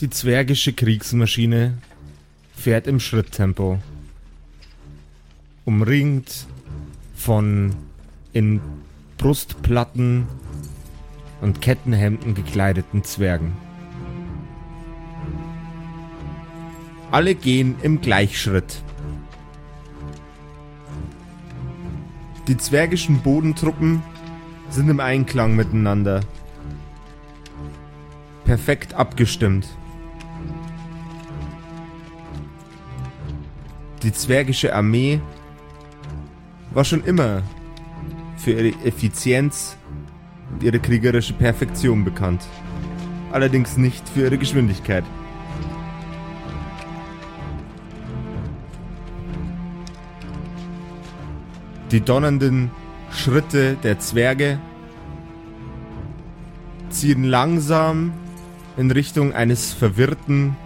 Die zwergische Kriegsmaschine fährt im Schritttempo. Umringt von in Brustplatten und Kettenhemden gekleideten Zwergen. Alle gehen im Gleichschritt. Die zwergischen Bodentruppen sind im Einklang miteinander. Perfekt abgestimmt. Die zwergische Armee war schon immer für ihre Effizienz und ihre kriegerische Perfektion bekannt. Allerdings nicht für ihre Geschwindigkeit. Die donnernden Schritte der Zwerge ziehen langsam in Richtung eines verwirrten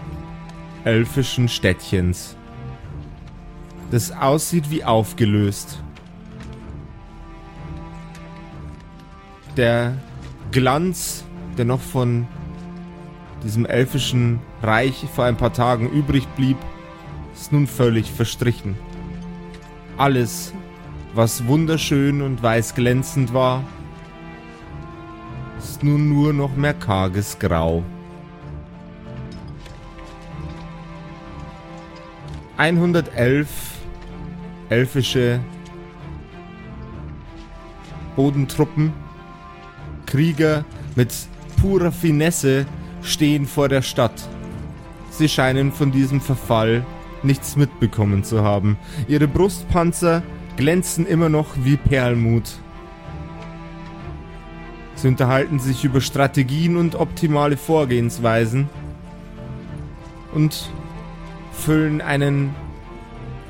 elfischen Städtchens, das aussieht wie aufgelöst. Der Glanz, der noch von diesem elfischen Reich vor ein paar Tagen übrig blieb, ist nun völlig verstrichen. Alles was wunderschön und weiß glänzend war, ist nun nur noch mehr karges Grau. 111 elfische Bodentruppen, Krieger mit purer Finesse stehen vor der Stadt. Sie scheinen von diesem Verfall nichts mitbekommen zu haben. Ihre Brustpanzer glänzen immer noch wie Perlmut. Sie unterhalten sich über Strategien und optimale Vorgehensweisen und füllen einen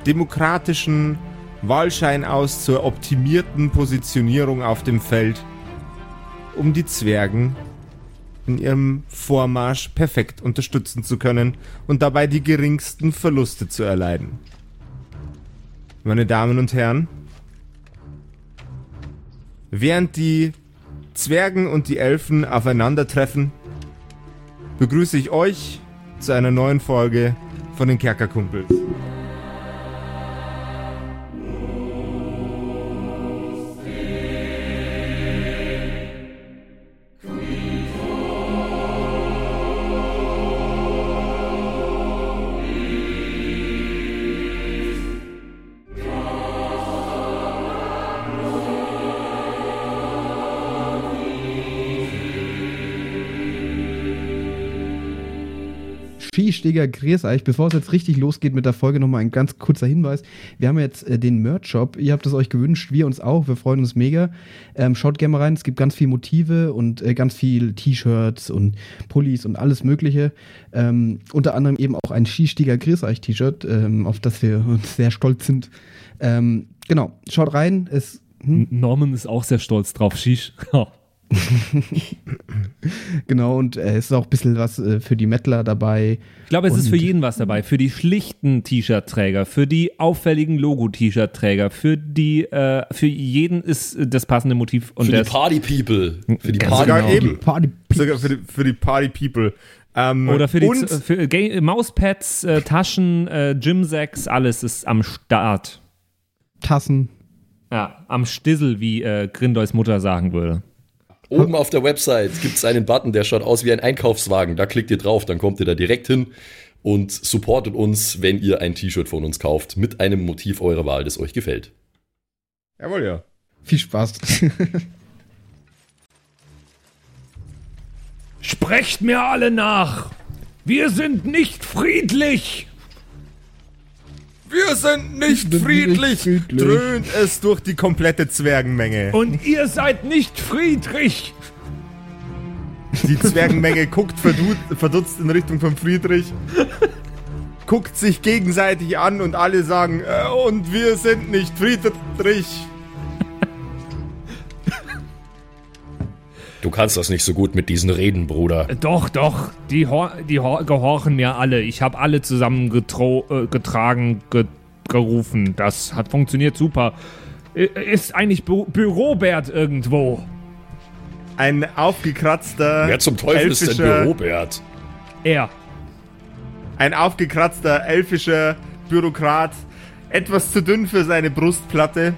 demokratischen Wahlschein aus zur optimierten Positionierung auf dem Feld, um die Zwergen in ihrem Vormarsch perfekt unterstützen zu können und dabei die geringsten Verluste zu erleiden. Meine Damen und Herren, während die Zwergen und die Elfen aufeinandertreffen, begrüße ich euch zu einer neuen Folge von den Kerkerkumpels. Viehsteger Grüß euch. Bevor es jetzt richtig losgeht mit der Folge, nochmal ein ganz kurzer Hinweis. Wir haben jetzt äh, den Merch-Shop. Ihr habt es euch gewünscht, wir uns auch. Wir freuen uns mega. Ähm, schaut gerne mal rein. Es gibt ganz viele Motive und äh, ganz viel T-Shirts und Pullis und alles Mögliche. Ähm, unter anderem eben auch ein Skistiger Grüß euch T-Shirt, ähm, auf das wir uns sehr stolz sind. Ähm, genau, schaut rein. Es, hm? Norman ist auch sehr stolz drauf. Shish. genau, und äh, es ist auch ein bisschen was äh, für die Mettler dabei. Ich glaube, es und ist für jeden was dabei. Für die schlichten T-Shirt-Träger, für die auffälligen Logo-T-Shirt-Träger, für die, äh, für jeden ist das passende Motiv. Und für die Party-People. Für die Party-People. Party Sogar für die, für die Party-People. Ähm, Oder für die für Mauspads, äh, Taschen, äh, Gymsacks, alles ist am Start. Tassen. Ja, am Stissel, wie äh, Grindols Mutter sagen würde. Oben auf der Website gibt es einen Button, der schaut aus wie ein Einkaufswagen. Da klickt ihr drauf, dann kommt ihr da direkt hin und supportet uns, wenn ihr ein T-Shirt von uns kauft, mit einem Motiv eurer Wahl, das euch gefällt. Jawohl, ja. Viel Spaß. Sprecht mir alle nach! Wir sind nicht friedlich! Wir sind nicht friedlich, friedlich, dröhnt es durch die komplette Zwergenmenge. Und ihr seid nicht friedrich. Die Zwergenmenge guckt verdutzt in Richtung von Friedrich, guckt sich gegenseitig an und alle sagen, äh, und wir sind nicht Friedrich. Du kannst das nicht so gut mit diesen Reden, Bruder. Doch, doch. Die, die gehorchen mir alle. Ich habe alle zusammen äh, getragen, ge gerufen. Das hat funktioniert super. Ist eigentlich Bü Bürobert irgendwo? Ein aufgekratzter. Wer zum Teufel ist denn Bürobert? Er. Ein aufgekratzter elfischer Bürokrat, etwas zu dünn für seine Brustplatte,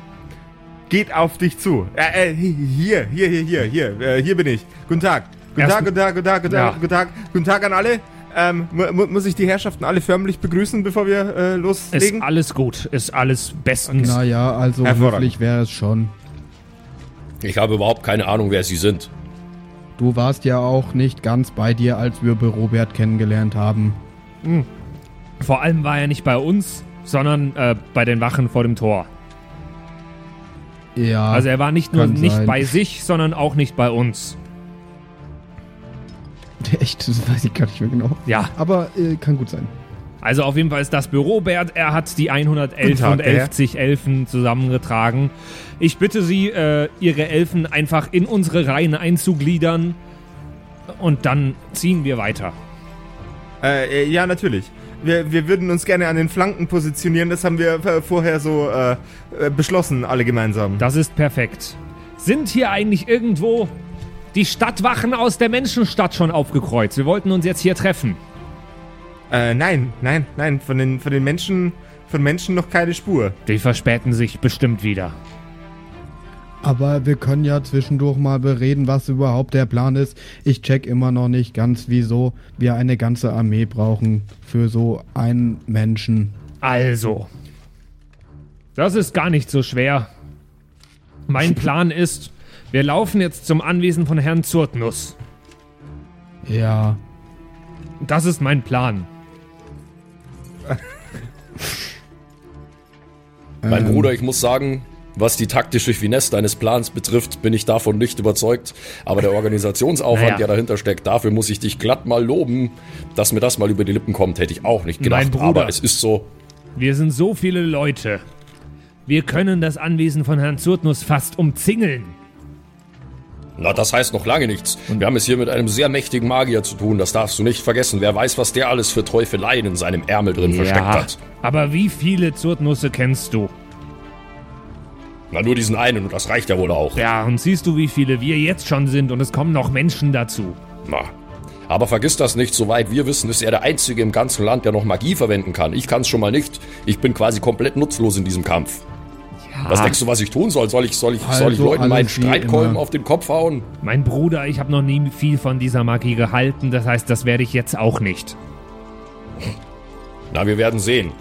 geht auf dich zu. Äh, äh, hier, hier, hier, hier, hier, äh, hier bin ich. Guten Tag. Guten Erst- Tag, guten Tag, guten Tag, guten Ja. Tag, guten Tag, guten Tag an alle. Ähm, mu mu muss ich die Herrschaften alle förmlich begrüßen, bevor wir äh, Ist loslegen? alles gut, ist alles bestens. Naja, also höflich wäre es schon. Ich habe überhaupt keine Ahnung, wer Sie sind. Du warst ja auch nicht ganz bei dir, als wir Robert kennengelernt haben. Vor allem war er nicht bei uns, sondern äh, bei den Wachen vor dem Tor. Ja, Also er war nicht nur nicht sein. bei sich, sondern auch nicht bei uns. echt, das weiß ich gar nicht mehr genau. Ja, Aber äh, kann gut sein. also auf jeden Fall ist das Büro Bert. Er hat die 111 Guten Tag, und Herr. 11 Elfen zusammengetragen. Ich bitte Sie, äh, Ihre Elfen einfach in unsere Reihen einzugliedern. Und dann ziehen wir weiter. Äh, äh, ja, natürlich. Wir, wir würden uns gerne an den Flanken positionieren. Das haben wir äh, vorher so äh, äh, beschlossen, alle gemeinsam. Das ist perfekt. Sind hier eigentlich irgendwo die Stadtwachen aus der Menschenstadt schon aufgekreuzt? Wir wollten uns jetzt hier treffen. Äh, nein, nein, nein. Von den, von den Menschen, von Menschen noch keine Spur. Die verspäten sich bestimmt wieder. Aber wir können ja zwischendurch mal bereden, was überhaupt der Plan ist. Ich check immer noch nicht ganz, wieso wir eine ganze Armee brauchen für so einen Menschen. Also, das ist gar nicht so schwer. Mein Plan ist, wir laufen jetzt zum Anwesen von Herrn Zurtnuss. Ja, Das ist mein Plan. Mein Ähm. Bruder, ich muss sagen, was die taktische Finesse deines Plans betrifft, bin ich davon nicht überzeugt. Aber der Organisationsaufwand, Naja. der dahinter steckt, dafür muss ich dich glatt mal loben. Dass mir das mal über die Lippen kommt, hätte ich auch nicht gedacht. Mein Bruder. Aber es ist so. Wir sind so viele Leute. Wir können das Anwesen von Herrn Zurtnuss fast umzingeln. Na, das heißt noch lange nichts. Wir haben es hier mit einem sehr mächtigen Magier zu tun, das darfst du nicht vergessen. Wer weiß, was der alles für Teufeleien in seinem Ärmel drin versteckt hat. aber wie viele Zurtnusse kennst du? Na, nur diesen einen und das reicht ja wohl auch. Ja, und siehst du, wie viele wir jetzt schon sind und es kommen noch Menschen dazu. Na. Aber vergiss das nicht, soweit wir wissen, ist er der Einzige im ganzen Land, der noch Magie verwenden kann. Ich kann es schon mal nicht. Ich bin quasi komplett nutzlos in diesem Kampf. Was denkst du, was ich tun soll? Soll ich, soll ich, soll ich Also Leuten meinen Streitkolben auf den Kopf hauen? Mein Bruder, ich habe noch nie viel von dieser Magie gehalten, das heißt, das werde ich jetzt auch nicht. Na, wir werden sehen.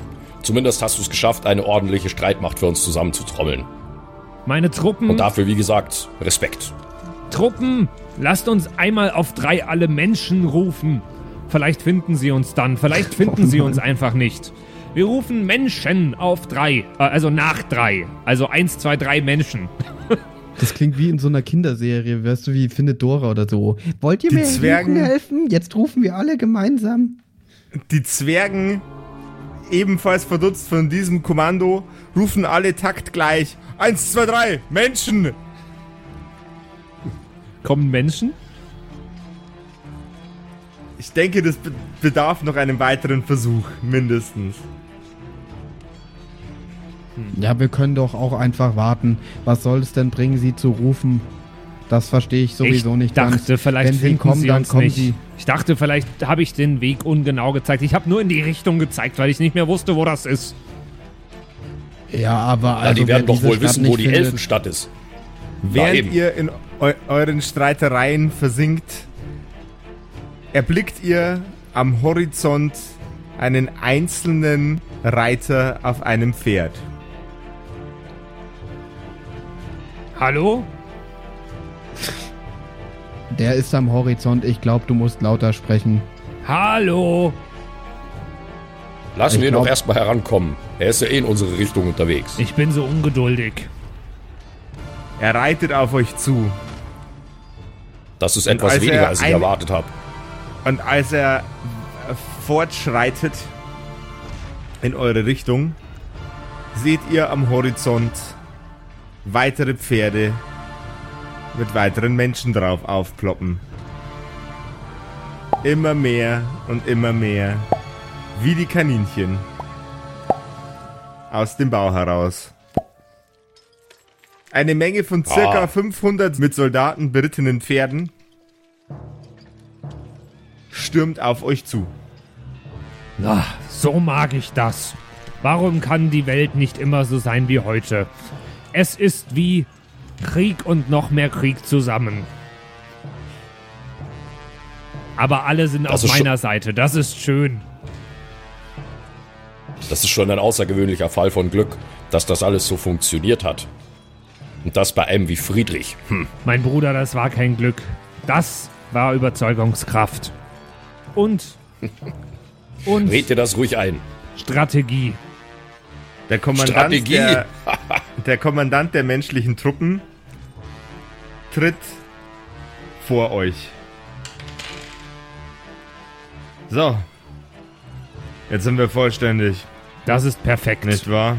Zumindest hast du es geschafft, eine ordentliche Streitmacht für uns zusammenzutrommeln. Meine Truppen, Und dafür, wie gesagt, Respekt. Truppen, lasst uns einmal auf drei alle Menschen rufen. Vielleicht finden sie uns dann, vielleicht finden sie uns einfach nicht. Wir rufen Menschen auf drei, äh, also nach drei. Also eins, zwei, drei Menschen. das klingt wie in so einer Kinderserie, weißt du, wie Findet Dora oder so. Wollt ihr Die mir Zwergen- helfen? Jetzt rufen wir alle gemeinsam. Die Zwergen, ebenfalls verdutzt von diesem Kommando, rufen alle taktgleich. Eins, zwei, drei, Menschen! Kommen Menschen? Ich denke, das be bedarf noch einem weiteren Versuch, mindestens. Ja, wir können doch auch einfach warten. Was soll es denn bringen, sie zu rufen? Das verstehe ich sowieso ich nicht dachte, ganz. vielleicht Wenn sie finden kommen, sie dann uns kommen nicht. sie. Ich dachte, vielleicht habe ich den Weg ungenau gezeigt. Ich habe nur in die Richtung gezeigt, weil ich nicht mehr wusste, wo das ist. Ja, aber Ja, also die werden wer doch wohl Stadt wissen, wo die findet- Elfenstadt ist. Während ihr in eu euren Streitereien versinkt, erblickt ihr am Horizont einen einzelnen Reiter auf einem Pferd. Hallo? Der ist am Horizont. Ich glaube, du musst lauter sprechen. Hallo? Lassen Ich wir ihn glaub- doch erstmal herankommen. Er ist ja eh in unsere Richtung unterwegs. Ich bin so ungeduldig. Er reitet auf euch zu. Das ist etwas als er weniger, als ich ein- erwartet habe. Und als er fortschreitet in eure Richtung, seht ihr am Horizont weitere Pferde mit weiteren Menschen drauf aufploppen. Immer mehr und immer mehr, wie die Kaninchen aus dem Bau heraus. Eine Menge von circa Ah. 500 mit Soldaten berittenen Pferden stürmt auf euch zu. Na, so mag ich das. Warum kann die Welt nicht immer so sein wie heute? Es ist wie Krieg und noch mehr Krieg zusammen. Aber alle sind Das auf meiner Seite. Das ist schön. Das ist schon ein außergewöhnlicher Fall von Glück, dass das alles so funktioniert hat. Und das bei einem wie Friedrich. Hm. Mein Bruder, das war kein Glück. Das war Überzeugungskraft. Und. Und Red dir das ruhig ein. Strategie. Der Kommandant Strategie. der, der Kommandant der menschlichen Truppen tritt vor euch. So. Jetzt sind wir vollständig, Das ist perfekt. nicht wahr?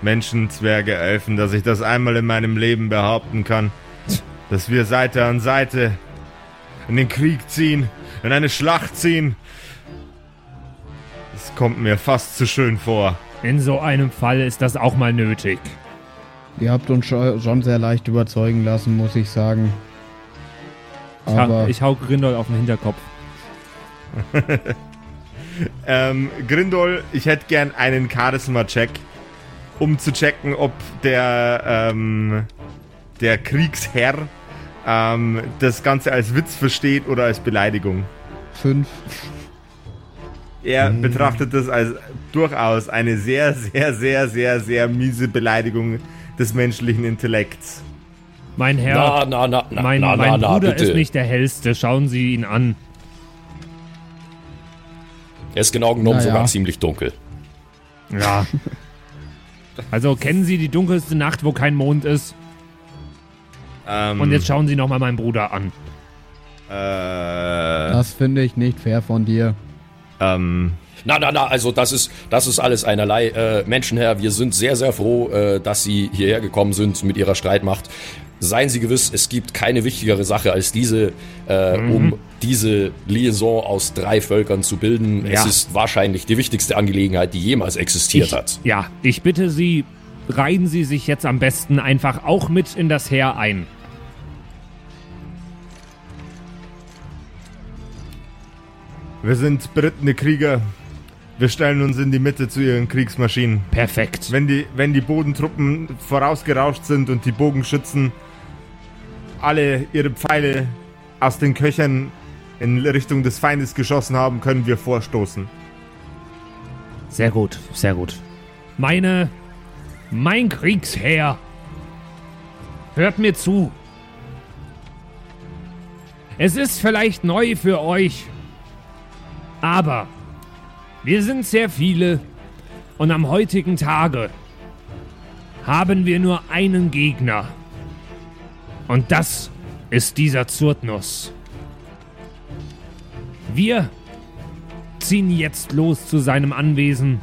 Menschen, Zwerge, Elfen, dass ich das einmal in meinem Leben behaupten kann. Dass wir Seite an Seite in den Krieg ziehen, in eine Schlacht ziehen. Das kommt mir fast zu schön vor. In so einem Fall ist das auch mal nötig. Ihr habt uns scho- schon sehr leicht überzeugen lassen, muss ich sagen. Ich, hau- Aber ich hau Grindol auf den Hinterkopf. Ähm, Grindol, ich hätte gern einen Charisma-Check, um zu checken, ob der, ähm, der Kriegsherr ähm, das Ganze als Witz versteht oder als Beleidigung. fünf. Er betrachtet das als durchaus eine sehr, sehr, sehr, sehr, sehr miese Beleidigung des menschlichen Intellekts. Mein Herr, Na, na, na, na, mein, na, mein Bruder bitte. ist nicht der hellste. Schauen Sie ihn an. Er ist genau genommen Na ja. sogar ziemlich dunkel. Ja. Also kennen Sie die dunkelste Nacht, wo kein Mond ist? Ähm, Und jetzt schauen Sie nochmal meinen Bruder an. äh, Das finde ich nicht fair von dir. ähm, Na, na, na, also das ist, das ist alles einerlei. Äh, Menschenherr, wir sind sehr, sehr froh, äh, dass Sie hierher gekommen sind mit Ihrer Streitmacht. Seien Sie gewiss, es gibt keine wichtigere Sache als diese, äh, um diese Liaison aus drei Völkern zu bilden. Ja. Es ist wahrscheinlich die wichtigste Angelegenheit, die jemals existiert Ich, hat. ja, ich bitte Sie, reihen Sie sich jetzt am besten einfach auch mit in das Heer ein. wir sind berittene Krieger. Wir stellen uns in die Mitte zu ihren Kriegsmaschinen. Perfekt. Wenn die, wenn die Bodentruppen vorausgerauscht sind und die Bogenschützen alle ihre Pfeile aus den Köchern in Richtung des Feindes geschossen haben, können wir vorstoßen. Sehr gut, sehr gut. Meine, mein Kriegsheer. Hört mir zu. Es ist vielleicht neu für euch, aber wir sind sehr viele und am heutigen Tage haben wir nur einen Gegner. Und das ist dieser Zurtnus. Wir ziehen jetzt los zu seinem Anwesen.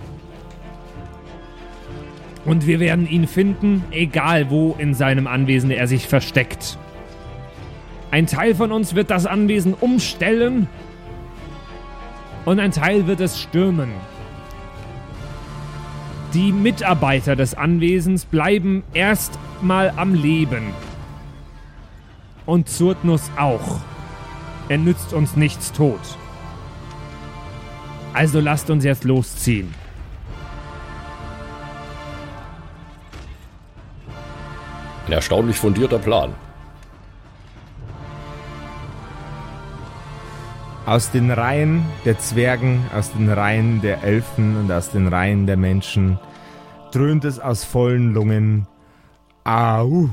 Und wir werden ihn finden, egal wo in seinem Anwesen er sich versteckt. Ein Teil von uns wird das Anwesen umstellen und ein Teil wird es stürmen. Die Mitarbeiter des Anwesens bleiben erstmal am Leben. Und Zurtnus auch. Er nützt uns nichts tot. Also lasst uns jetzt losziehen. Ein erstaunlich fundierter Plan. Aus den Reihen der Zwergen, aus den Reihen der Elfen und aus den Reihen der Menschen dröhnt es aus vollen Lungen. Au!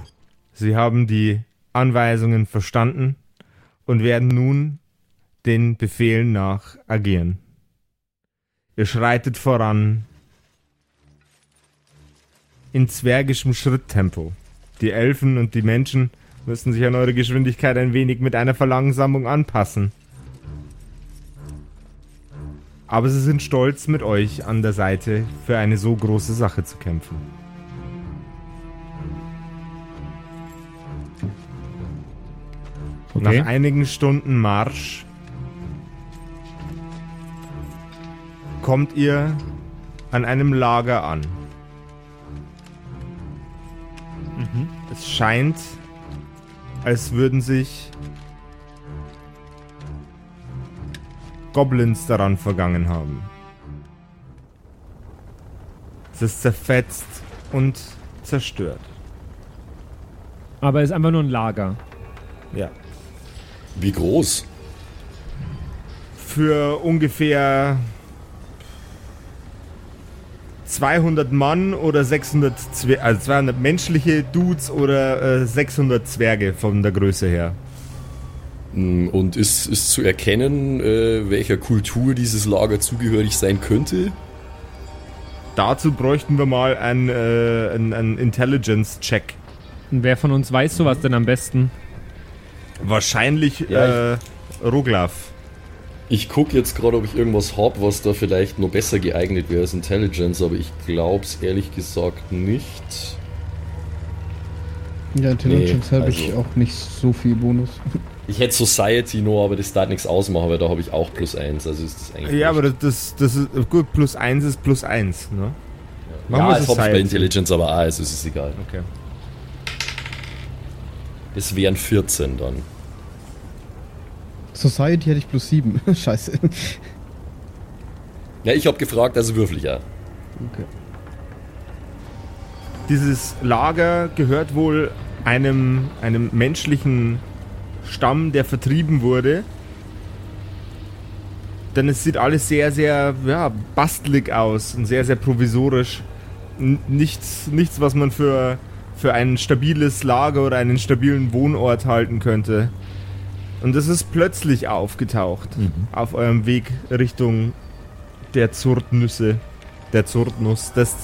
Sie haben die Anweisungen verstanden und werden nun den Befehlen nach agieren. Ihr schreitet voran in zwergischem Schritttempo. Die Elfen und die Menschen müssen sich an eure Geschwindigkeit ein wenig mit einer Verlangsamung anpassen. Aber sie sind stolz, mit euch an der Seite für eine so große Sache zu kämpfen. Okay. Nach einigen Stunden Marsch kommt ihr an einem Lager an. Es scheint, als würden sich Goblins daran vergangen haben. Es ist zerfetzt und zerstört. Aber es ist einfach nur ein Lager. Ja. Wie groß? Für ungefähr 200 Mann oder 600, Zwer also 200 menschliche Dudes oder äh, 600 Zwerge von der Größe her. Mm, Und ist, ist zu erkennen, äh, welcher Kultur dieses Lager zugehörig sein könnte? Dazu bräuchten wir mal einen, äh, einen, einen Intelligence-Check. Und wer von uns weiß sowas denn am besten? Wahrscheinlich Ja, äh, Roglaf. Ich gucke jetzt gerade, ob ich irgendwas habe, was da vielleicht noch besser geeignet wäre als Intelligence, aber ich glaube es ehrlich gesagt nicht. Ja, Intelligence Nee, habe ich also- auch nicht so viel Bonus. Ich hätte Society noch, aber das darf nichts ausmachen, weil da habe ich auch plus eins. Also ist das eigentlich. Ja, aber das, das, das ist gut, plus eins ist plus eins, ne? Machen ja, das habe ich bei Society. Intelligence aber auch, also ist es egal. Okay. Es wären 14 dann. Society hätte ich plus 7. Scheiße. Ja, ich habe gefragt, also würfel ich ja. Okay. Dieses Lager gehört wohl einem, einem menschlichen Stamm, der vertrieben wurde. Denn es sieht alles sehr, sehr ja, bastelig aus und sehr, sehr provisorisch. Nichts, nichts, was man für, für ein stabiles Lager oder einen stabilen Wohnort halten könnte. Und es ist plötzlich aufgetaucht auf eurem Weg Richtung der Zurtnüsse. Der Zurtnuss, des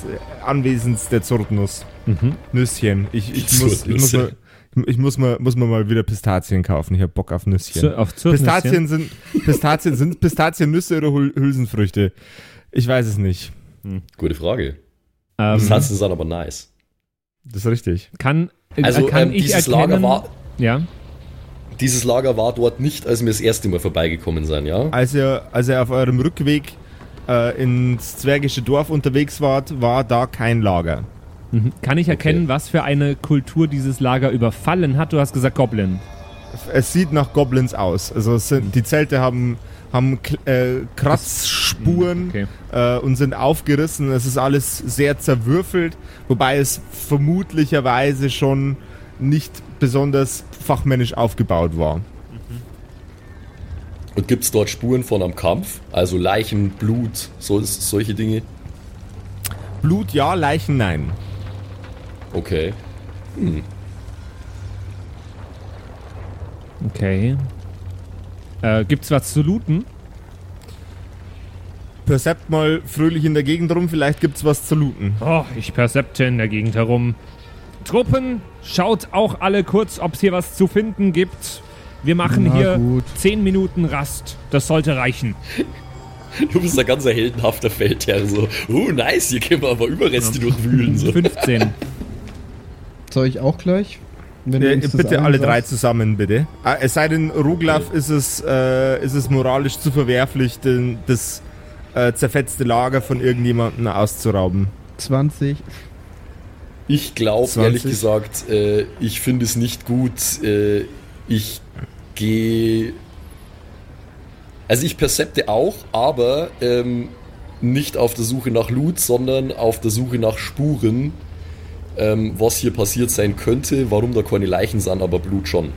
Anwesens der Zurtnuss. Mhm. Nüsschen. Ich, ich, muss, ich, muss, ich muss mal, muss mal mal wieder Pistazien kaufen. Ich hab Bock auf Nüsschen. Zu, auf. Pistazien sind Pistazien sind Pistazien Nüsse oder Hül Hülsenfrüchte? Ich weiß es nicht. Gute Frage. Ähm, Satz sind aber nice. Das ist richtig. kann, äh, Also kann ähm, ich dieses erkennen, Lager war. Ja. Dieses Lager war dort nicht, als wir das erste Mal vorbeigekommen sind, ja? Als ihr, als ihr auf eurem Rückweg äh, ins zwergische Dorf unterwegs wart, war da kein Lager. Mhm. Kann ich erkennen, Okay. was für eine Kultur dieses Lager überfallen hat? Du hast gesagt Goblin. Es sieht nach Goblins aus. Also es sind, die Zelte haben, haben äh, Kratzspuren Okay. äh, und sind aufgerissen. Es ist alles sehr zerwürfelt, wobei es vermutlicherweise schon nicht besonders fachmännisch aufgebaut war. Und gibt es dort Spuren von einem Kampf? Also Leichen, Blut, so, solche Dinge? Blut ja, Leichen nein. Okay. Okay. Äh, gibt's was zu looten? Percept mal fröhlich in der Gegend rum, vielleicht gibt's was zu looten. Oh, ich percepte in der Gegend herum. Truppen, schaut auch alle kurz, ob's hier was zu finden gibt. Wir machen Na hier gut. 10 Minuten Rast. Das sollte reichen. Du bist ein ganzer heldenhafter Feldherr. So, oh nice, hier können wir aber Überreste durchwühlen. So. 15. Soll ich auch gleich? Wenn du Äh, bitte alle drei zusammen, bitte. Ah, es sei denn, Ruglaf ist es, äh, ist es moralisch zu verwerflich, den, das äh, zerfetzte Lager von irgendjemandem auszurauben. 20. Ich glaube, 20. ehrlich gesagt, äh, ich finde es nicht gut. Äh, ich gehe. Also ich percepte auch, aber ähm, nicht auf der Suche nach Loot, sondern auf der Suche nach Spuren, ähm, was hier passiert sein könnte, warum da keine Leichen sind, aber Blut schon.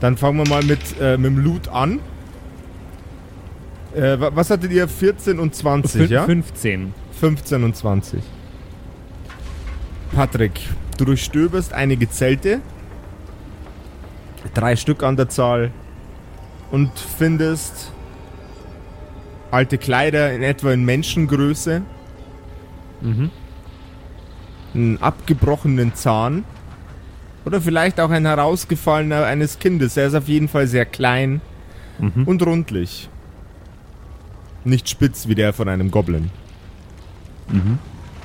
Dann fangen wir mal mit, äh, mit dem Loot an. Äh, wa- was hattet ihr? 14 und 20, Fün- ja? 15. 15 und 20. Patrick, du durchstöberst einige Zelte. Drei Stück an der Zahl. Und findest alte Kleider in etwa in Menschengröße. Mhm. Einen abgebrochenen Zahn. Oder vielleicht auch ein herausgefallener eines Kindes. Er ist auf jeden Fall sehr klein Mhm. und rundlich. Nicht spitz wie der von einem Goblin. Mhm.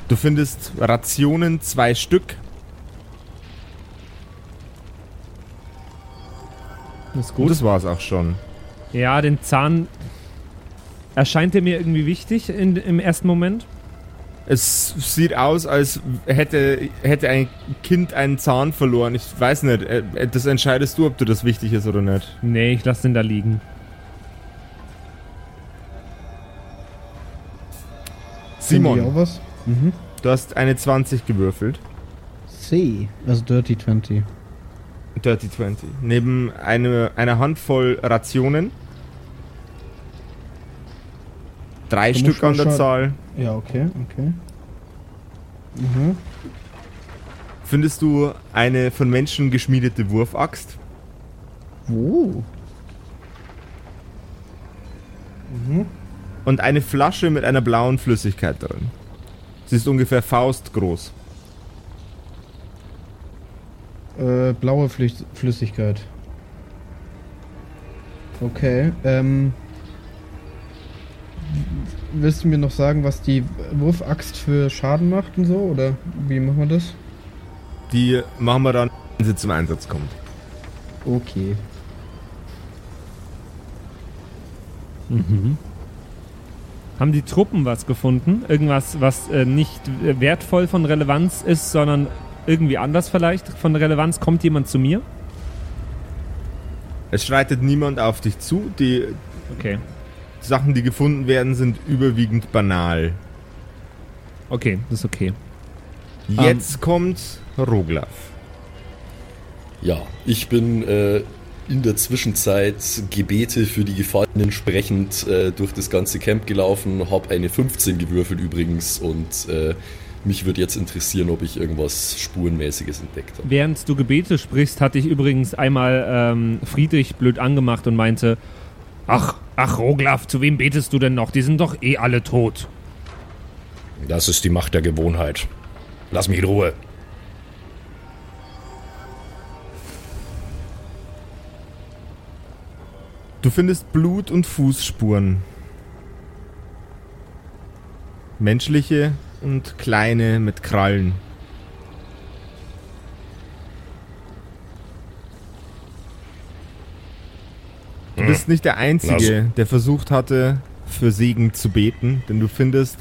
Du findest Rationen, zwei Stück. Das ist Und gut. das war's auch schon. Ja, den Zahn erscheint er mir irgendwie wichtig in, im ersten Moment. Es sieht aus, als hätte, hätte ein Kind einen Zahn verloren. Ich weiß nicht. äh, Das entscheidest du, ob dir das wichtig ist oder nicht. Nee, ich lass den da liegen. Simon, auch was? Mhm. du hast eine 20 gewürfelt. C, also Dirty 20. Dirty 20. Neben eine, einer Handvoll Rationen. Drei muss Stück an der Zahl. Ja, okay, okay. Mhm. Findest du eine von Menschen geschmiedete Wurfaxt? Wo? Und eine Flasche mit einer blauen Flüssigkeit drin. Sie ist ungefähr faustgroß. Äh, blaue Flüssigkeit. Okay, ähm. Willst du mir noch sagen, was die Wurfaxt für Schaden macht und so? Oder wie machen wir das? Die machen wir dann, wenn sie zum Einsatz kommt. Okay. Haben die Truppen was gefunden? Irgendwas, was äh, nicht wertvoll von Relevanz ist, sondern irgendwie anders vielleicht von Relevanz? Kommt jemand zu mir? Es schreitet niemand auf dich zu. Die Okay. Sachen, die gefunden werden, sind überwiegend banal. Okay, das ist okay. Jetzt kommt Roglaf. Ja, ich bin äh, in der Zwischenzeit Gebete für die Gefallenen sprechend äh, durch das ganze Camp gelaufen, habe eine 15 gewürfelt übrigens und äh, mich würde jetzt interessieren, ob ich irgendwas Spurenmäßiges entdeckt habe. Während du Gebete sprichst, hatte ich übrigens einmal ähm, Friedrich blöd angemacht und meinte, ach, ach Roglaf, zu wem betest du denn noch? Die sind doch eh alle tot. Das ist die Macht der Gewohnheit. Lass mich in Ruhe. Du findest Blut und Fußspuren. Menschliche und kleine mit Krallen. Du bist nicht der Einzige, der versucht hatte, für Segen zu beten, denn du findest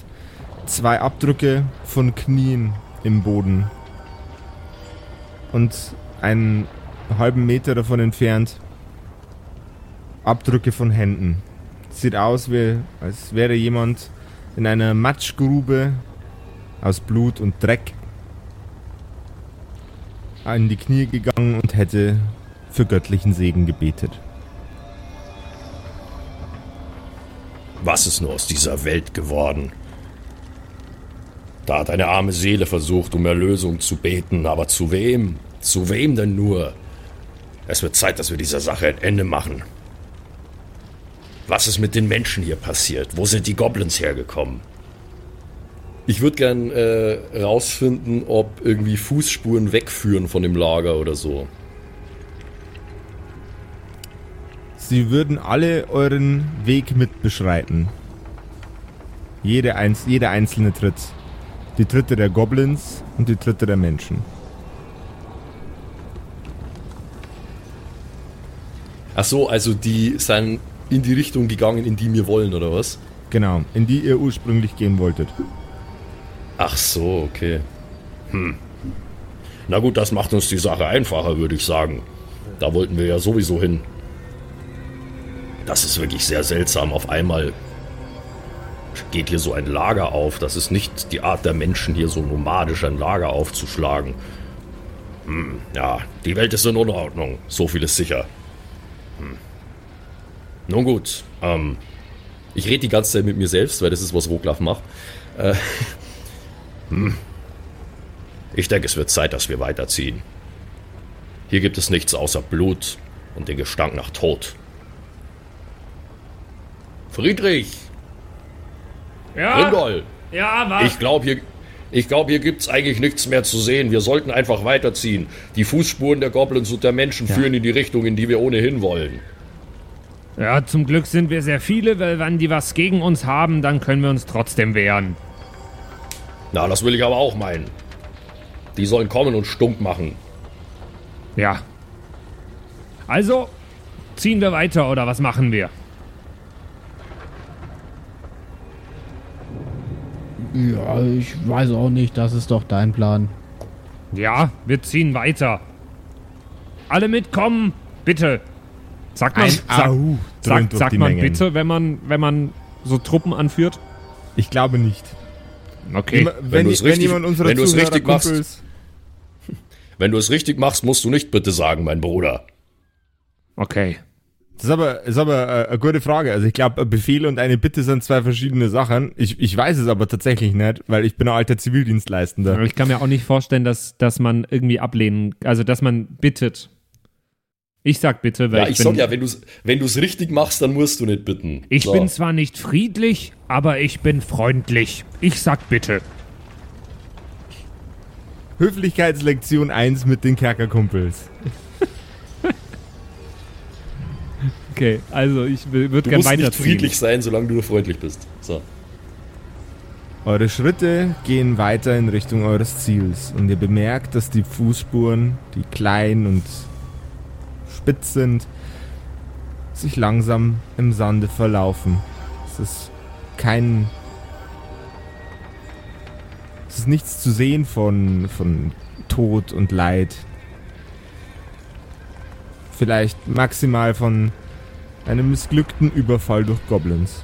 zwei Abdrücke von Knien im Boden. Und einen halben Meter davon entfernt Abdrücke von Händen. Sieht aus, wie, als wäre jemand in einer Matschgrube aus Blut und Dreck in die Knie gegangen und hätte für göttlichen Segen gebetet. Was ist nur aus dieser Welt geworden? Da hat eine arme Seele versucht, um Erlösung zu beten, aber zu wem? Zu wem denn nur? Es wird Zeit, dass wir dieser Sache ein Ende machen. Was ist mit den Menschen hier passiert? Wo sind die Goblins hergekommen? Ich würde gern äh, rausfinden, ob irgendwie Fußspuren wegführen von dem Lager oder so. Sie würden alle euren Weg mitbeschreiten. Jede einz jeder einzelne Tritt. Die Tritte der Goblins und die Tritte der Menschen. Ach so, also die sind in die Richtung gegangen, in die wir wollen, oder was? Genau, in die ihr ursprünglich gehen wolltet. Ach so, okay. Na gut, das macht uns die Sache einfacher, würde ich sagen. Da wollten wir ja sowieso hin. Das ist wirklich sehr seltsam. Auf einmal geht hier so ein Lager auf. Das ist nicht die Art der Menschen, hier so nomadisch ein Lager aufzuschlagen. Hm, ja, die Welt ist in Unordnung. So viel ist sicher. Hm. Nun gut, ähm, Ich rede die ganze Zeit mit mir selbst, weil das ist, was Roglaf macht. ich denke, es wird Zeit, dass wir weiterziehen. Hier gibt es nichts außer Blut und den Gestank nach Tod. Friedrich, Ja, Rindol, ja, was? ich glaube, hier, ich glaub, hier gibt es eigentlich nichts mehr zu sehen. Wir sollten einfach weiterziehen. Die Fußspuren der Goblins und der Menschen führen in die Richtung, in die wir ohnehin wollen. Ja, zum Glück sind wir sehr viele, weil wenn die was gegen uns haben, dann können wir uns trotzdem wehren. Na, das will ich aber auch meinen. Die sollen kommen und stunk machen. Ja. Also, ziehen wir weiter oder was machen wir? Ja, ich weiß auch nicht, das ist doch dein Plan. Ja, wir ziehen weiter. Alle mitkommen, bitte. Sagt man, sag, sagt, sagt man Mengen. bitte, wenn man, wenn man so Truppen anführt? Ich glaube nicht. Okay. Immer- wenn, du es wenn richtig- jemand unserer wenn du es Zuhörer richtig machst. Kumpels- Wenn du es richtig machst, musst du nicht bitte sagen, mein Bruder. Okay. Das ist aber, ist aber äh, eine gute Frage. Also ich glaube, ein Befehl und eine Bitte sind zwei verschiedene Sachen. Ich, ich weiß es aber tatsächlich nicht, weil ich bin ein alter Zivildienstleistender. Aber ich kann mir auch nicht vorstellen, dass, dass man irgendwie ablehnen, also dass man bittet. Ich sag bitte, weil Ja, ich, ich bin, sag ja, wenn du es wenn du's richtig machst, dann musst du nicht bitten. ich So. bin zwar nicht friedlich, aber ich bin freundlich. Ich sag bitte. Höflichkeitslektion 1 mit den Kerkerkumpels. Okay, also ich würde Du gerne musst nicht weiterziehen. friedlich sein, solange du freundlich bist. So. Eure Schritte gehen weiter in Richtung eures Ziels und ihr bemerkt, dass die Fußspuren, die klein und spitz sind, sich langsam im Sande verlaufen. Es ist kein... Es ist nichts zu sehen von, von Tod und Leid. Vielleicht maximal von einem missglückten Überfall durch Goblins.